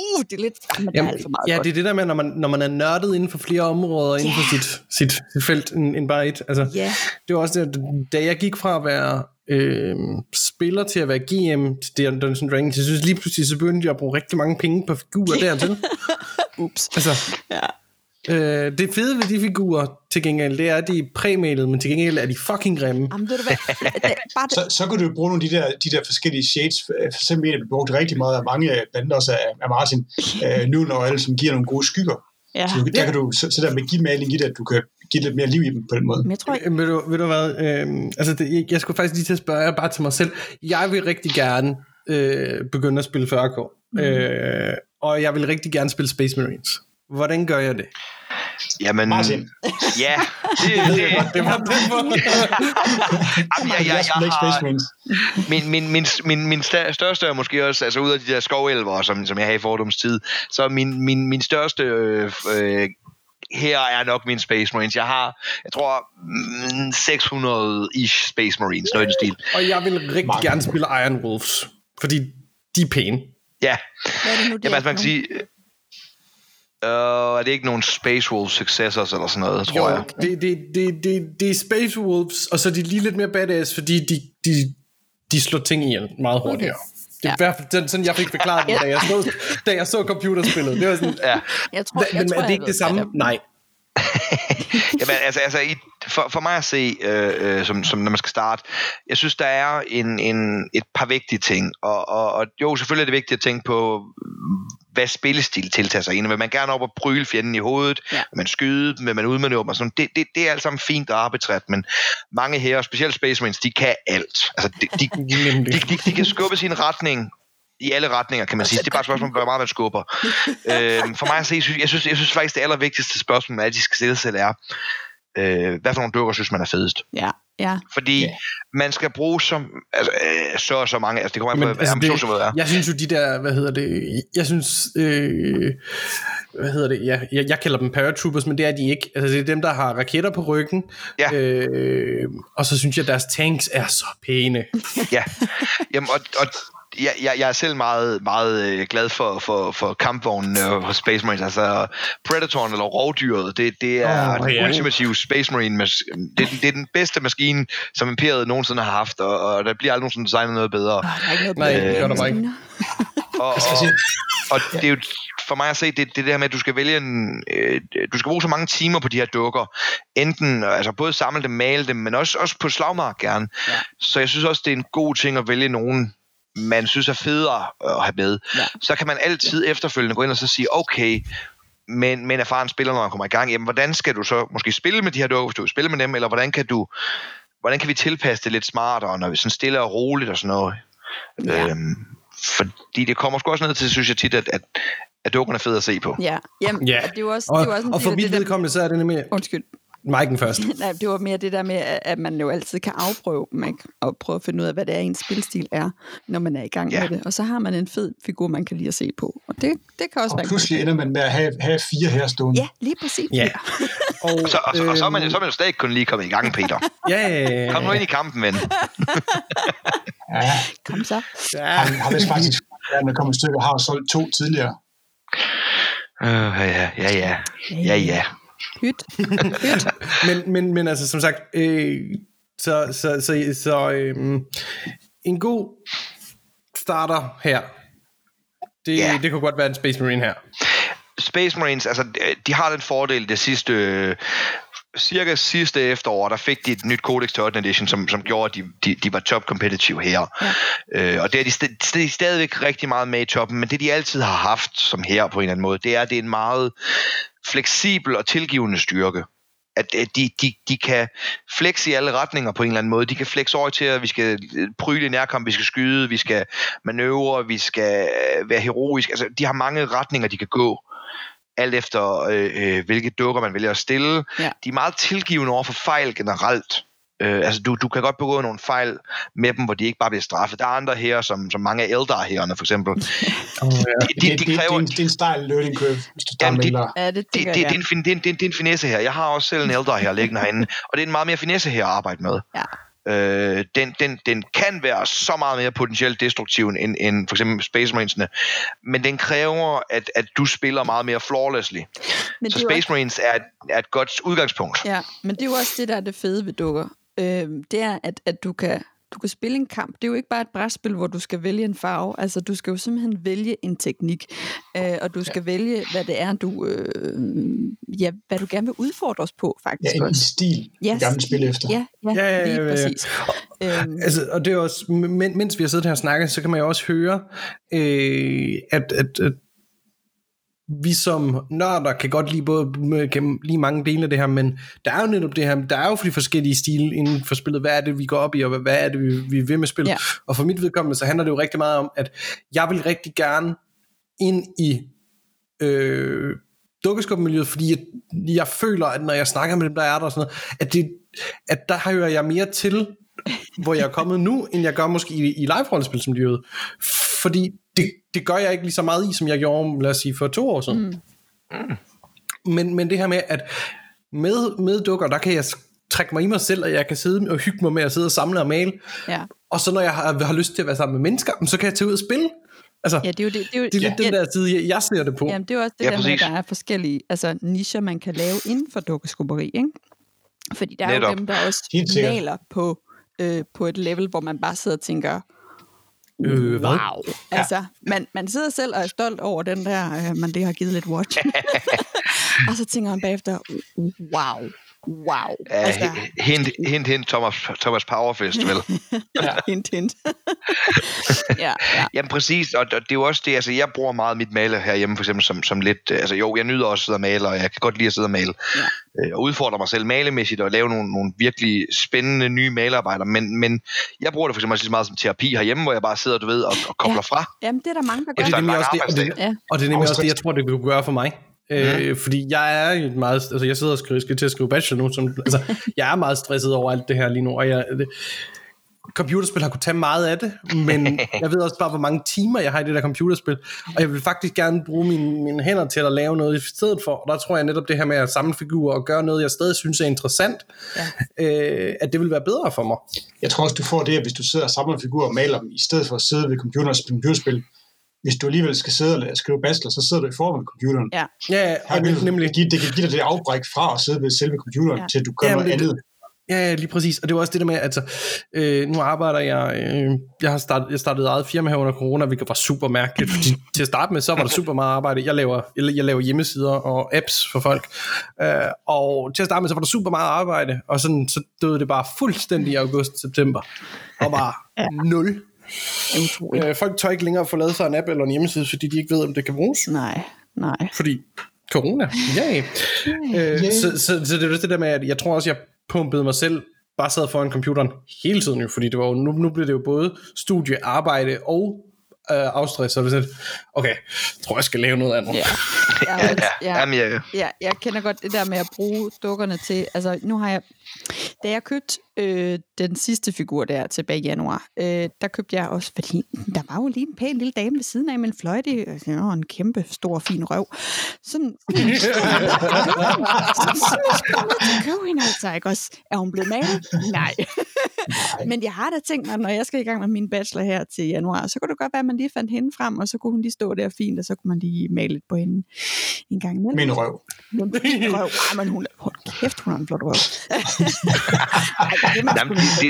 Uh, det er lidt, men det er alt for meget ja, godt. det er det der med, når man, når man er nørdet inden for flere områder, inden for sit, sit, sit felt end, end bare et. Altså, Ja, det var også det, da jeg gik fra at være øh, spiller til at være GM til Dungeons Dragons, jeg synes lige pludselig, så begyndte jeg at bruge rigtig mange penge på figurer dertil. ups. Altså, Ja. øh, det fede ved de figurer til gengæld, det er, at de er præmailet, men til gengæld er de fucking grimme. Jamen, ved du hvad? Det, bare det, Så, så kan du jo bruge nogle af de der, de der forskellige shades. For eksempel en, der brugt rigtig meget af mange, blandt andet også af, af Martin, øh, nu og alle, som giver nogle gode skygger. Ja. Så der kan du, så, så der med gitmaling i det, at du kan give lidt mere liv i dem på den måde. Men jeg tror ikke, Øh, Ved du, ved du hvad? Øh, altså det, jeg- skulle faktisk lige til at spørge bare til mig selv. Jeg vil rigtig gerne øh, begynde at spille 40K. Mm. Øh, og jeg vil rigtig gerne spille Space Marines. Hvordan gør jeg det? Jamen, Martin. ja, det, det, Det var det. Jamen, jeg, jeg, Jeg jeg har, min, min, min, min, min største er måske også, altså ud af de der skovelver, som, som jeg havde i fordomstid, så er min, min, min største øh, øh, her er nok min Space Marines. Jeg har, jeg tror, mm, 600-ish Space Marines, noget i den stil. og jeg vil rigtig Mange. gerne spille Iron Wolves. Fordi de er pæne. Ja, hvad er det nu, det jamen er altså man kan sige... Øh, er det ikke nogen Space Wolves successors eller sådan noget, tror jeg? Det, det, det, det, det er Space Wolves, og så er de lige lidt mere badass, fordi de, de, de slår ting ihjel meget hurtigere. Det er Ja. i hvert fald den- sådan, jeg fik forklaret det, da jeg så, da jeg så computerspillet. Det var sådan, Ja. Jeg tror, jeg men tror, er det ikke det samme? det Nej. Jamen, altså, altså i, for, for mig at se, øh, øh, som, som når man skal starte, jeg synes, der er en, en, et par vigtige ting. Og, og, og jo, selvfølgelig er det vigtigt at tænke på, hvad spillestil tiltager sig ind. Vil man gerne op og pryle fjenden i hovedet? Ja. Vil man skyde dem? Vil man udmanøvre dem? og Sådan. Det, det, det er alt sammen fint og arbitræt, men mange her, specielt Space Marines, de kan alt. Altså, de, de, Nemlig. de, de, de kan skubbe sin retning i alle retninger, kan man sige. Det er bare et spørgsmål hvor meget man skubber. øhm, for mig at se, jeg synes, jeg synes, jeg synes faktisk, det allervigtigste spørgsmål, at de skal stille selv er, øh, hvad for nogle dukker synes man er fedest? Ja, ja. Fordi Ja. man skal bruge som, altså, øh, så og så mange, altså det kommer an på, hvad altså, det, er. jeg synes jo, de der, hvad hedder det, jeg synes, øh, hvad hedder det, ja, jeg, jeg kalder dem paratroopers, men det er de ikke. Altså, det er dem, der har raketter på ryggen, Ja. øh, og så synes jeg, at deres tanks er så pæne. Ja, Jamen, og, og jeg, jeg, jeg er selv meget, meget øh, glad for, for, for kampvognen øh, hos Space Marines. Altså Predatoren eller rovdyret, det, det er oh, den ja. ultimative Space Marine. mas- Det, er den- det er den bedste maskine, som Imperiet nogensinde har haft, og, og der bliver aldrig nogensinde designet noget bedre. Oh, der er ikke noget Nej, det gør der ikke. Og, og, og det er jo for mig at se, det, det der med, at du skal vælge en, øh, du skal bruge så mange timer på de her dukker. Enten, altså både samle dem, male dem, men også, også på slagmark gerne. Ja. Så jeg synes også, det er en god ting at vælge nogen, man synes er federe at have med. Ja. Så kan man altid efterfølgende gå ind og så sige, okay, men, men erfaren spiller, når man kommer i gang, jamen hvordan skal du så måske spille med de her dukker, hvis du vil spille med dem, eller hvordan kan du, hvordan kan vi tilpasse det lidt smartere, når vi sådan stille og roligt og sådan noget. Ja. Øhm, fordi det kommer sgu også ned til, synes jeg tit, at, at, at dukkerne er fede at se på. Ja, Jamen, Ja. og det er jo også, Og, det er jo også en og for mit vedkommende, så er det nemlig Undskyld. Mike'en først. Nej, det var mere det der med, at at man jo altid kan afprøve man kan, og prøve at finde ud af, hvad det er, ens spilstil er, når man er i gang Ja. med det. Og så har man en fed figur, man kan lide at se på. Og det, det kan også og være... pludselig ender man med at have, have fire her stående. Ja, lige præcis. Ja. Og, Og så, og, så, og så, er man, øhm, så er man jo stadig kun lige kommet i gang, Peter. Ja, ja, ja, Kom nu ind i kampen, ven. Ja, Kom så. ja. han har vist faktisk, da man kom et stykke, har solgt to tidligere. Øh, ja, ja, ja, ja. Ja, ja. Hyt. Hyt. men, men, men altså, som sagt, øh, så, så, så, så øh, en god starter her, det, Ja. det kunne godt være en Space Marine her. Space Marines, altså, de har den fordel det sidste... øh, Cirka sidste efterår, der fik de et nyt Codex til 8. edition, som, som gjorde, at de, de, de var top competitive her. Ja. Øh, og det er de, st- de er stadigvæk rigtig meget med i toppen, men det de altid har haft som her på en eller anden måde, det er, at det er en meget fleksibel og tilgivende styrke. At, at de, de, de kan flexe i alle retninger på en eller anden måde. De kan flexe over til, at vi skal øh, pryle i nærkamp, vi skal skyde, vi skal manøvre, vi skal øh, være heroisk. Altså, de har mange retninger, de kan gå alt efter øh, øh, hvilke dukker man vælger at stille. Ja. De er meget tilgivende over for fejl generelt. Øh, altså du, du kan godt begå nogle fejl med dem, hvor de ikke bare bliver straffet. Der er andre her, som, som mange af ældre herrerne for eksempel. Oh, ja. De, Det, de, det, det, det, kræver, er en, det er en stejl learning curve, hvis du starter Jamen, med de- ældre. Ja, det det, det, det, er en, fin- det, en, det, en- det er en finesse her. Jeg har også selv en ældre her liggende herinde, og det er en meget mere finesse her at arbejde med. Ja. Øh, den, den, den kan være så meget mere potentielt destruktiv end, end for eksempel Space Marines'ne, men den kræver, at, at du spiller meget mere flawlessly. Men Så det Space Marines er et, er et godt udgangspunkt. Ja, men det er jo også det, der er det fede ved dukker. Øh, det er, at, at du kan du kan spille en kamp. Det er jo ikke bare et brætspil, hvor du skal vælge en farve. Altså, du skal jo simpelthen vælge en teknik. Øh, og du skal ja. vælge, hvad det er, du, øh, ja, hvad du gerne vil udfordres på, Ja, faktisk en også. stil, Ja, yes. gerne vil spille efter. Ja, ja, Ja, ja, ja, lige ja, ja. præcis. Øhm, Altså, og det er også, men, mens vi har siddet her og snakket, så kan man jo også høre, øh, at, at, at vi som nørder kan godt lide, både, kan lide mange dele af det her, men der er jo netop det her, der er jo de forskellige stile inden for spillet. Hvad er det, vi går op i, og hvad, er det, vi, vi vil med spil? Ja. Og for mit vedkommende, så handler det jo rigtig meget om, at jeg vil rigtig gerne ind i øh, dukkeskubmiljøet, fordi jeg, jeg føler, at når jeg snakker med dem, der er der og sådan noget, at, det, at der hører jeg mere til, hvor jeg er kommet nu, end jeg gør måske i, i live-rollespilsmiljøet. Fordi det, det gør jeg ikke lige så meget i, som jeg gjorde, lad os sige, for to år siden. Mm. Men, men det her med, at med, med dukker, der kan jeg trække mig i mig selv, og jeg kan sidde og hygge mig med at sidde og samle og male. Ja. Og så når jeg har, har lyst til at være sammen med mennesker, så kan jeg tage ud og spille. Altså, Ja, det er jo det. Det er, jo, det er lidt ja, den der side, jeg, jeg ser det på. Jamen, det er jo også det Ja, der med, at der er forskellige altså, nischer, man kan lave inden for dukkeskubberi, ikke? Fordi der er Netop. jo dem, der også maler på, øh, på et level, hvor man bare sidder og tænker, Øh, hvad? wow. Altså, man, man sidder selv og er stolt over den der, øh, man lige har givet lidt watch. og så tænker man bagefter, wow, wow. Ja, altså, hint, hint, hint, Thomas, Thomas Power Festival. hint, hint. ja, ja. Jamen præcis, og det er jo også det, altså jeg bruger meget mit maler herhjemme for eksempel som, som lidt, øh, altså jo, jeg nyder også at sidde og male, og jeg kan godt lide at sidde og male, Ja. øh, og udfordre mig selv malemæssigt og lave nogle, nogle virkelig spændende nye malearbejder, men, men jeg bruger det for eksempel også lige så meget som terapi herhjemme, hvor jeg bare sidder, du ved, og, og kobler Ja. fra. Jamen, det er der mange, der Og gør. det er nemlig også det, og det, arbejdsdag. Ja. og det er nemlig også det, jeg tror, det kunne gøre for mig. Øh, fordi jeg er et meget, altså jeg sidder og skriver, skal til at skrive bachelor nu, som, altså, jeg er meget stresset over alt det her lige nu, og jeg, det, computerspil har kunne tage meget af det, men jeg ved også bare, hvor mange timer jeg har i det der computerspil, og jeg vil faktisk gerne bruge mine, mine hænder til at lave noget i stedet for, og der tror jeg netop det her med at samle figurer og gøre noget, jeg stadig synes er interessant, Ja. øh, at det vil være bedre for mig. Jeg tror også, du får det, at hvis du sidder og samler figurer og maler dem, i stedet for at sidde ved computeren og spille computerspil, hvis du alligevel skal sidde og skrive bachelor, så sidder du i form af computeren. Ja. Ja, Her og vil det, nemlig. give, det kan give dig det afbræk fra at sidde ved selve computeren, Ja. til du gør Ja, noget det- andet. Ja, ja, lige præcis. Og det var også det der med, at altså, øh, nu arbejder jeg, øh, jeg har startet, jeg startede eget firma her under corona, hvilket var super mærkeligt, fordi til at starte med, så var der super meget arbejde. Jeg laver, jeg, jeg laver hjemmesider og apps for folk, øh, og til at starte med, så var der super meget arbejde, og sådan, så døde det bare fuldstændig i august-september, og bare ja. nul. Utroligt. Øh, folk tør ikke længere få lavet sig en app eller en hjemmeside, fordi de ikke ved, om det kan bruges Nej, nej. fordi corona, ja. Øh, så, så, så det er jo det der med, at jeg tror også, jeg pumpede mig selv bare sad foran computeren hele tiden jo, fordi det var jo, nu, nu blev det jo både studie, arbejde og øh, afstress, så det sådan, okay, jeg tror jeg skal lave noget andet. Ja. Jeg, Ja, ja, ja. ja, jeg, ja, jeg kender godt det der med at bruge dukkerne til, altså nu har jeg, da jeg købte øh, den sidste figur der tilbage i januar, øh, der købte jeg også, fordi der var jo lige en pæn lille dame ved siden af med en fløjte, og en kæmpe stor fin røv. Sådan, så skulle købe hende altså, ikke også? Er hun blevet malet? Nej. Men jeg har da tænkt mig, når jeg skal i gang med min bachelor her til januar, så kunne det godt være, at man lige fandt hende frem, og så kunne hun lige stå der fint, og så kunne man lige male lidt på hende en gang imellem. Min røv. Men røv. Ej, men hun, hold kæft, hun har en flot røv. Ej, det er man Jamen, sgu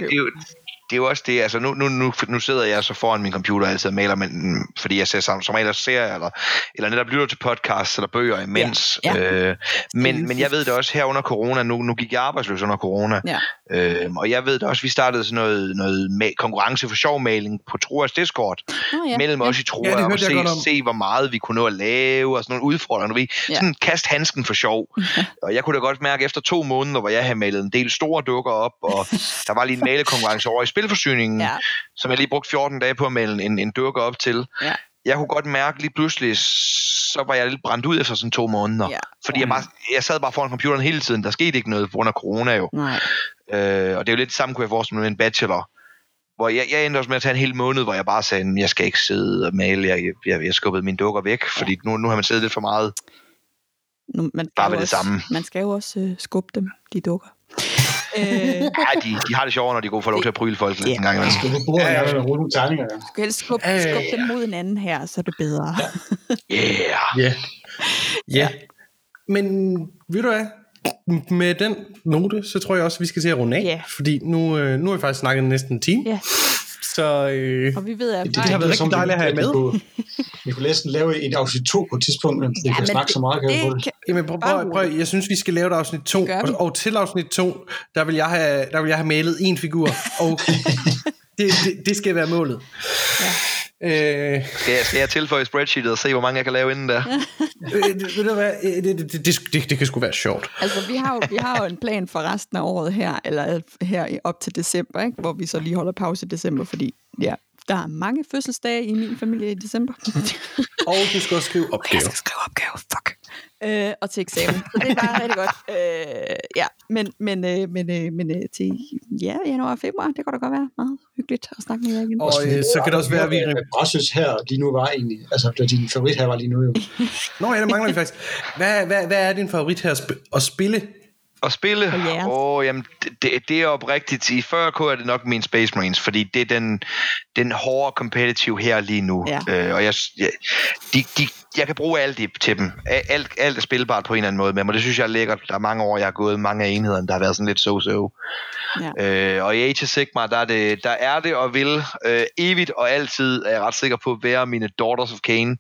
det, er jo, også det, altså nu, nu, nu, nu sidder jeg så foran min computer altid og maler, men, fordi jeg ser som, som regel serier, eller, eller netop lytter til podcasts eller bøger imens. Ja, ja. Øh, men, men jeg ved det også her under corona, nu, nu gik jeg arbejdsløs under corona, Ja. øh, og jeg ved det også, vi startede sådan noget, noget ma- konkurrence for sjovmaling på Troas Discord, Nå, ja. mellem ja. os i Troa, Ja, og se, se, hvor meget vi kunne nå at lave, og sådan nogle udfordringer, ved, Ja. sådan kast handsken for sjov. Og jeg kunne da godt mærke efter to måneder, hvor jeg havde malet en del store dukker op, og der var lige en malekonkurrence over i spilforsyningen, Ja. som jeg lige brugte 14 dage på at male en, en dukke op til. Ja. Jeg kunne godt mærke lige pludselig, så var jeg lidt brændt ud efter sådan to måneder. Ja. Fordi jeg, bare, jeg sad bare foran computeren hele tiden. Der skete ikke noget på grund af corona jo. Nej. Øh, og det er jo lidt det samme, kunne jeg forestille mig med en bachelor. Hvor jeg, jeg endte også med at tage en hel måned, hvor jeg bare sagde, "Men jeg skal ikke sidde og male. Jeg, jeg, jeg skubbede mine dukker væk, fordi nu, nu har man siddet lidt for meget. Nu, man Bare ved det også, samme. Man skal jo også øh, skubbe dem, de dukker. Øh, Ej, de, de har det sjovere, når de går for lov til at pryle folk lidt Ja. en gang imellem. Skal du bruge ja, ja. rulle terninger? Ja. du skal helst skubbe, Øh. skubbe dem mod en anden her, så er det bedre. Yeah. Ja. Ja. Men ved du hvad? Med den note, så tror jeg også, at vi skal se at runde af. Ja. Fordi nu, øh, nu har vi faktisk snakket næsten en time. Ja. Så øh, Og vi ved, at Det har været rigtig dejligt at have med. Kunne, vi kunne næsten lave et afsnit 2 på et tidspunkt, men vi Ja, kan men snakke det- så meget, kan vi på det det. kan, Jamen, prøv, prøv, prøv, jeg synes, vi skal lave et afsnit 2, Gør vi. og, og til afsnit 2, der vil jeg have, der vil jeg have malet en figur, og det, det, det skal være målet. Ja. Øh, Skal jeg, skal jeg tilføje spreadsheetet og se, hvor mange jeg kan lave inden der? øh, ved du hvad, øh, det, det, det, det, det, det kan sgu være sjovt. Altså, vi har, jo, vi har jo en plan for resten af året her, eller her op til december, ikke? hvor vi så lige holder pause i december, fordi ja, der er mange fødselsdage i min familie i december. Og du skal også skrive opgave. Jeg skal skrive opgave, fuck. Øh, og til eksamen. Så det er bare rigtig godt. Øh, ja, men, men, øh, men, øh, men øh, til ja, januar og februar, det kunne da godt være meget hyggeligt at snakke med jer igen. Og øh, så kan det også være, at vi... Brasses her lige nu var egentlig, altså det er din favorit her var lige nu jo. Nå ja, det mangler vi faktisk. Hvad, hvad, hvad er din favorit her at sp- at spille? At spille? Åh, oh, jamen, det, det, det er oprigtigt. I 40K er det nok min Space Marines, fordi det er den, den hårde competitive her lige nu. Ja. Øh, og jeg, jeg, de, de, jeg kan bruge alt i, til dem. Alt, alt er spilbart på en eller anden måde med mig. Det synes jeg er lækkert. Der er mange år, jeg har gået mange af enhederne, der har været sådan lidt so-so. Ja. Øh, og i Age of Sigmar, der er det, der er det og vil øh, evigt og altid, er jeg ret sikker på, være mine Daughters of Cain.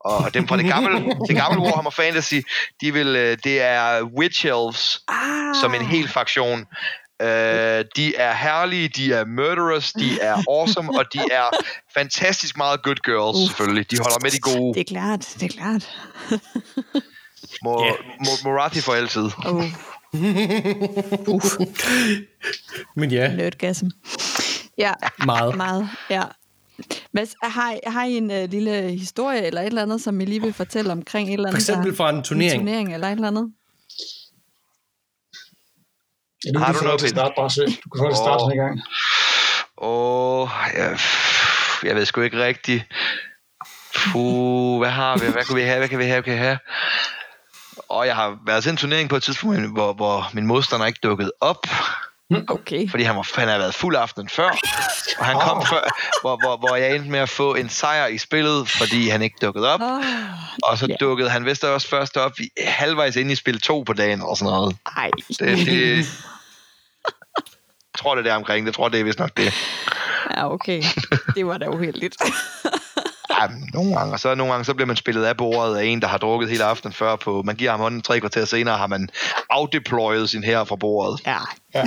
Og dem fra det gamle, det gamle Warhammer Fantasy, de vil, øh, det er Witch Elves, Ah, som en hel fraktion. Øh, de er herlige, de er murderers, de er awesome, og de er fantastisk meget good girls, Uff. selvfølgelig. De holder med de gode. Det er klart, det er klart. Mo- Mo- Morathi for altid. Oh, Men ja, nerdgasm. Ja, meget. meget, ja. Hvad, har, I- har I en uh, lille historie eller et eller andet, som I lige vil fortælle omkring et eller For andet? eksempel der- fra en en turnering. turnering eller et eller andet? Ja, nu Har du du noget, til Peter? starte, Brasse. Du kan få Åh. sådan en gang. Åh, jeg, jeg ved sgu ikke rigtigt. Puh, hvad har vi? Hvad kan vi have? Hvad kan vi have? Hvad kan vi have? Og jeg har været til en turnering på et tidspunkt, hvor, hvor min modstander ikke dukkede op, Okay. fordi han, var, han havde været fuld aftenen før. Og han kom Åh. før, hvor, hvor, hvor jeg endte med at få en sejr i spillet, fordi han ikke dukkede op. Oh, Og så Ja. dukkede han vist også først op i, halvvejs ind i spil 2 på dagen og sådan noget. ej. Det, det, jeg tror, det er der omkring. Det tror, det er vist nok det. Ja, okay. Det var da uheldigt. Ja, nogle gange. Og så nogle gange, så bliver man spillet af bordet af en, der har drukket hele aftenen før på. Man giver ham hånden tre kvarter senere, har man outdeployet sin her fra bordet. Ja, Ja.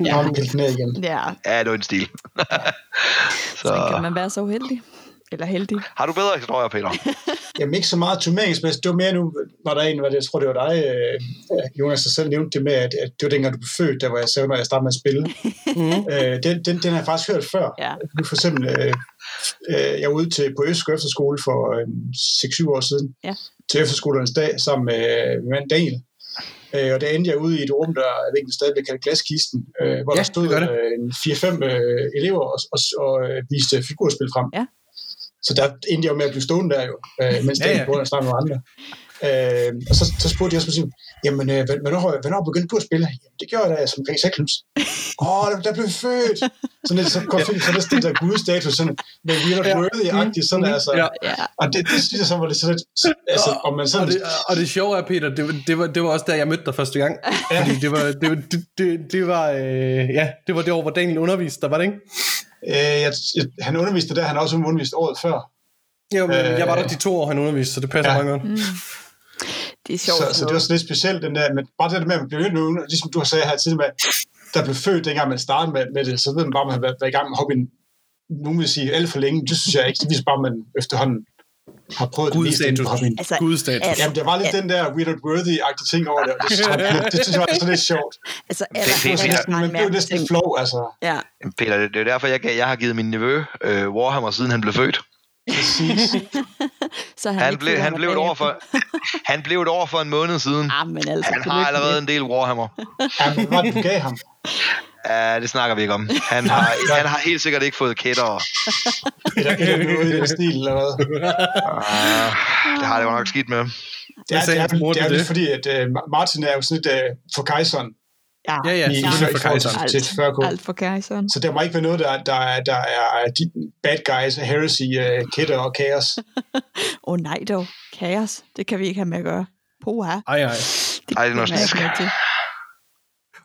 ja, ned igen. ja. Ja, det er en stil. Så kan så, man være så uheldig. Eller heldig. har du bedre historier, Peter? Jamen ikke så meget turneringsmæssigt. Det var mere nu, var der en, hvad det, jeg tror det var dig, øh, Jonas, der selv nævnte det med, at, at det var dengang du blev født, der var jeg selv, når jeg startede med at spille. Mm. øh, den, den, den har jeg faktisk hørt før. Ja. Nu for eksempel, øh, øh, jeg var ude til, på Østskø Efterskole for øh, 6-7 år siden, Ja. til efterskolernes dag, sammen med øh, min mand Daniel. Øh, og der endte jeg ude i et rum, der jeg ved ikke, om det stadig bliver kaldt glaskisten, øh, hvor Ja, der stod øh, en 4-5 øh, elever og, og, og øh, viste figurspil frem. Ja. Så der endte jeg jo med at blive stående der jo, øh, mens Ja, ja. ja, ja. og snakke med andre. Øh, og så, så spurgte jeg også, jamen, øh, hvornår, hvornår begyndte du at spille? Jamen, det gjorde jeg da som omkring 96. Åh, oh, der, der blev født! Sådan lidt, så kom ja. så næsten den der gudstatus, sådan med Weird Ja. Worthy-agtigt, sådan altså. Ja. Ja. Og det, det synes jeg så var det sådan lidt, altså, om man Og sådan, det, og det sjove er, Peter, det, var- det, var, det var også der, jeg mødte dig første gang. Fordi det var, det, det, det, det var, øh, ja, det var det år, hvor Daniel underviste dig, var det ikke? Øh, jeg, jeg, han underviste der, han har også undervist året før. Jo, men Øh, jeg var der de to år, han underviste, så det passer ja. meget godt. Mm. Det er sjovt. Så, så det var sådan lidt specielt, den der, men bare det der med, at man blev nu, ligesom du har sagt her tidligere der blev født, dengang man startede med, med det, så ved man bare, at man har været, været i gang med hobbyen, nogen vil sige alt for længe, det synes jeg ikke, det viser bare, at man efterhånden har prøvet det meste hobbyen. Altså, Gudstatus. altså, Jamen, der var lidt den der weird worthy-agtige ting over det, og det, synes jeg- det synes jeg var sådan lidt sjovt. altså, Det- det- er der det- mange Man blev næsten ting? flow, altså. Ja, Peter, det, det er derfor, jeg, jeg har givet min nevø øh, Warhammer, siden han blev født. Præcis. så han, Han blev, han, blev et år for, han blev et år for en måned siden. Ah, men altså, Han har allerede en del Warhammer. Ja, men hvad det, du gav ham? Ja, det snakker vi ikke om. Han har, han har helt sikkert ikke fået kætter. Eller, eller noget i den stil, eller hvad? Uh, det har det jo nok skidt med. Det er, det er, det er til lidt det? fordi, at uh, Martin er jo sådan lidt uh, for kejseren Ja, Ja, ja, i, for kejseren. til, til 40K. alt for kejseren. Så der må ikke være noget, der, der, er- der er de bad guys, heresy, uh, kætter og kaos. Åh oh, nej dog, kaos. Det kan vi ikke have med at gøre. Poha. Ej, ej. Ej, det er noget kommer jeg ikke snak. med til.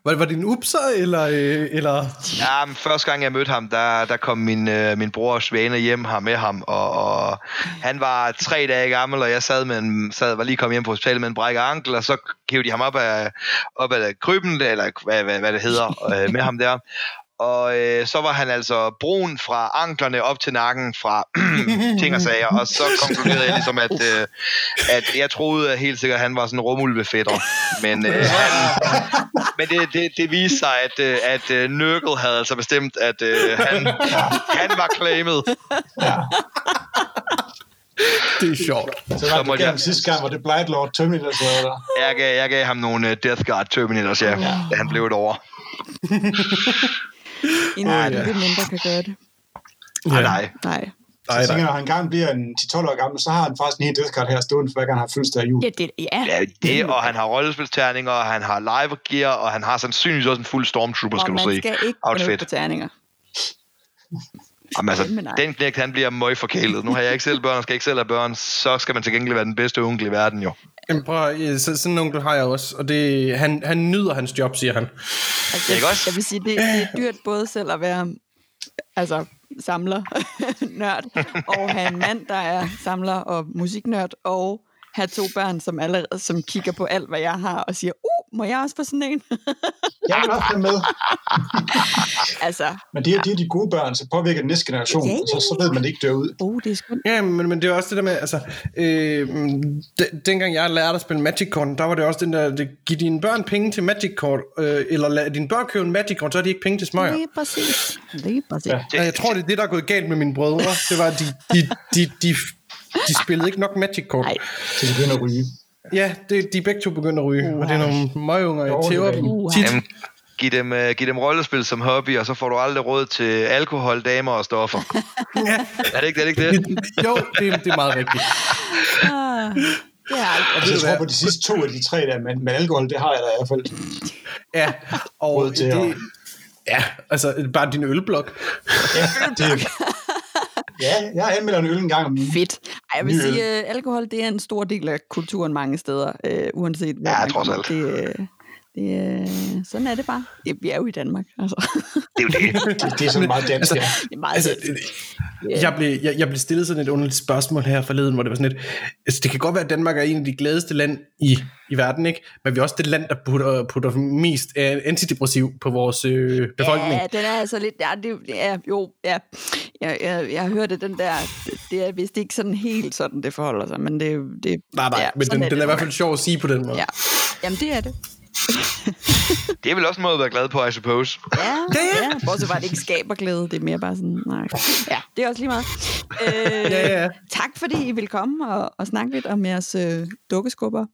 Var, var det en upser, eller... Øh, eller? Ja, men første gang jeg mødte ham, der, der kom min, øh, min bror Svane hjem her med ham, og, og han var tre dage gammel, og jeg sad med en, sad, var lige kommet hjem på hospitalet med en brækket ankel, og så hævde de ham op af, op af krybben, eller hvad, hvad, hvad det hedder, øh, med ham der. Og øh, så var han altså brun fra anklerne op til nakken fra ting og sager. Og så konkluderede jeg ligesom, at, øh, at jeg troede at helt sikkert, at han var sådan en rumulvefætter. Men, øh, han, men det, det, det viste sig, at, øh, at øh, Nurgle havde altså bestemt, at øh, han, han var claimet. Det er sjovt. Så var det jeg- sidste gang, hvor det Blight Lord Terminator så var der. Jeg gav, jeg gav ham nogle uh, Death Guard Terminators, ja, da han blev et år. En Ja, ja, ja. lille mindre kan gøre det. Nej, nej. Nej. Så Nej, jeg tænker, nej. når han engang bliver en 10-12 år gammel, så har han faktisk en hel Death Card her stående, for hver gang han har fødselsdag i jul. Ja, det, ja. Ja, det, og han har rollespilsterninger, og han har live gear, og han har sandsynligvis også en fuld Stormtrooper, og skal du man se. skal ikke Outfit. På terninger. Jamen, altså, nej. den knægt, han bliver møg forkælet. Nu har jeg ikke selv børn, og skal ikke selv have børn, så skal man til gengæld være den bedste onkel i verden, jo. Jamen, prøv, ja, så, sådan nogle har jeg også, og det, han, han nyder hans job, siger han. Altså, Ikke jeg, også? jeg vil sige, det, det er dyrt både selv at være altså, samler, nørd, og have en mand, der er samler og musiknørd, og have to børn, som allerede som kigger på alt, hvad jeg har, og siger, uh, må jeg også få sådan en? Jeg vil også have med. altså, Men det er, det er de gode børn, så påvirker den næste generation, ja, så, så ved man det ikke dør ud. uh, det er sgu... Ja, men, men det er også det der med, altså, øh, de, dengang jeg lærte at spille Magic Kort, der var det også den der, det, giv dine børn penge til Magic Kort, øh, eller lad dine børn købe en Magic Kort, så har de ikke penge til smøger. Lige præcis. Lige præcis. Ja. Jeg tror, det er det, der er gået galt med mine brødre. Det var, de, de, de, de, de spillede ikke nok Magic Kort. Nej. Til de begynder at ryge. Ja, det, de er begge to begyndt at ryge, og det er nogle møgunger, jeg det tæver er dem det. tit. Jamen, giv dem, uh, giv dem rollespil som hobby, og så får du aldrig råd til alkohol, damer og stoffer. Ja. Er det ikke er det? Ikke det? Jo, det, er- det er meget rigtigt. Ah, det er alt. Altså, jeg tror på de sidste to af de tre der, men, men alkohol, det har jeg da i hvert fald. Ja, og Råd til det, at- ja, altså bare din ølblok. Ja, det, ja, jeg anmelder en øl en gang om ugen. Fedt. Ej, jeg vil Ny sige, at alkohol det er en stor del af kulturen mange steder, øh, uanset hvor Ja, man trods alt. Det, øh, det, øh, sådan er det bare. Det, vi er jo i Danmark. Altså. Det er jo det. Det, det er sådan meget dansk, ja. Det er meget Altså, altså, jeg, blev, jeg, jeg blev stillet sådan et underligt spørgsmål her forleden, hvor det var sådan et, altså det kan godt være, at Danmark er en af de gladeste land i, i verden, ikke? Men vi er også det land, der putter, putter mest øh, antidepressiv på vores øh, befolkning. Ja, den er altså lidt... Ja, det, ja jo, ja. Jeg, jeg, jeg har hørt, at den der... Det er vist ikke sådan helt sådan, det forholder sig, men det... det nej, nej, ja, men den, den er i hvert fald sjov at sige på den måde. Ja. Jamen, det er det. Det er vel også en måde at være glad på, I suppose. Ja, ja. Bortset at det ikke skaber glæde. Det er mere bare sådan, nej. Ja, det er også lige meget. Øh, Ja, ja. Tak, fordi I vil komme og, og snakke lidt om jeres øh, dukkeskubber.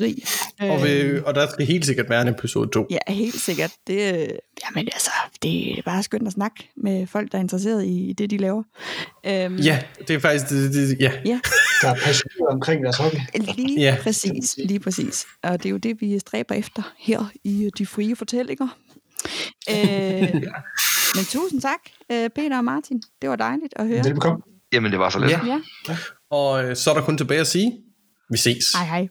Rig. Og, vi, og der skal helt sikkert være en episode 2. Ja, helt sikkert. Det, øh, jamen altså, det er bare skønt at snakke med folk, der er interesseret i, i det, de laver. Øhm, Ja, det er faktisk, det, det, ja. Ja, Der er passioneret omkring deres hobby. lige Ja. præcis, lige præcis. Og det er jo det, vi stræber efter her i øh, De Frie Fortællinger. Øh, men tusind tak, øh, Peter og Martin. Det var dejligt at høre. Velbekomme. Jamen, det var så lidt. Ja. Ja, Og øh, så er der kun tilbage at sige, vi ses. hej hej.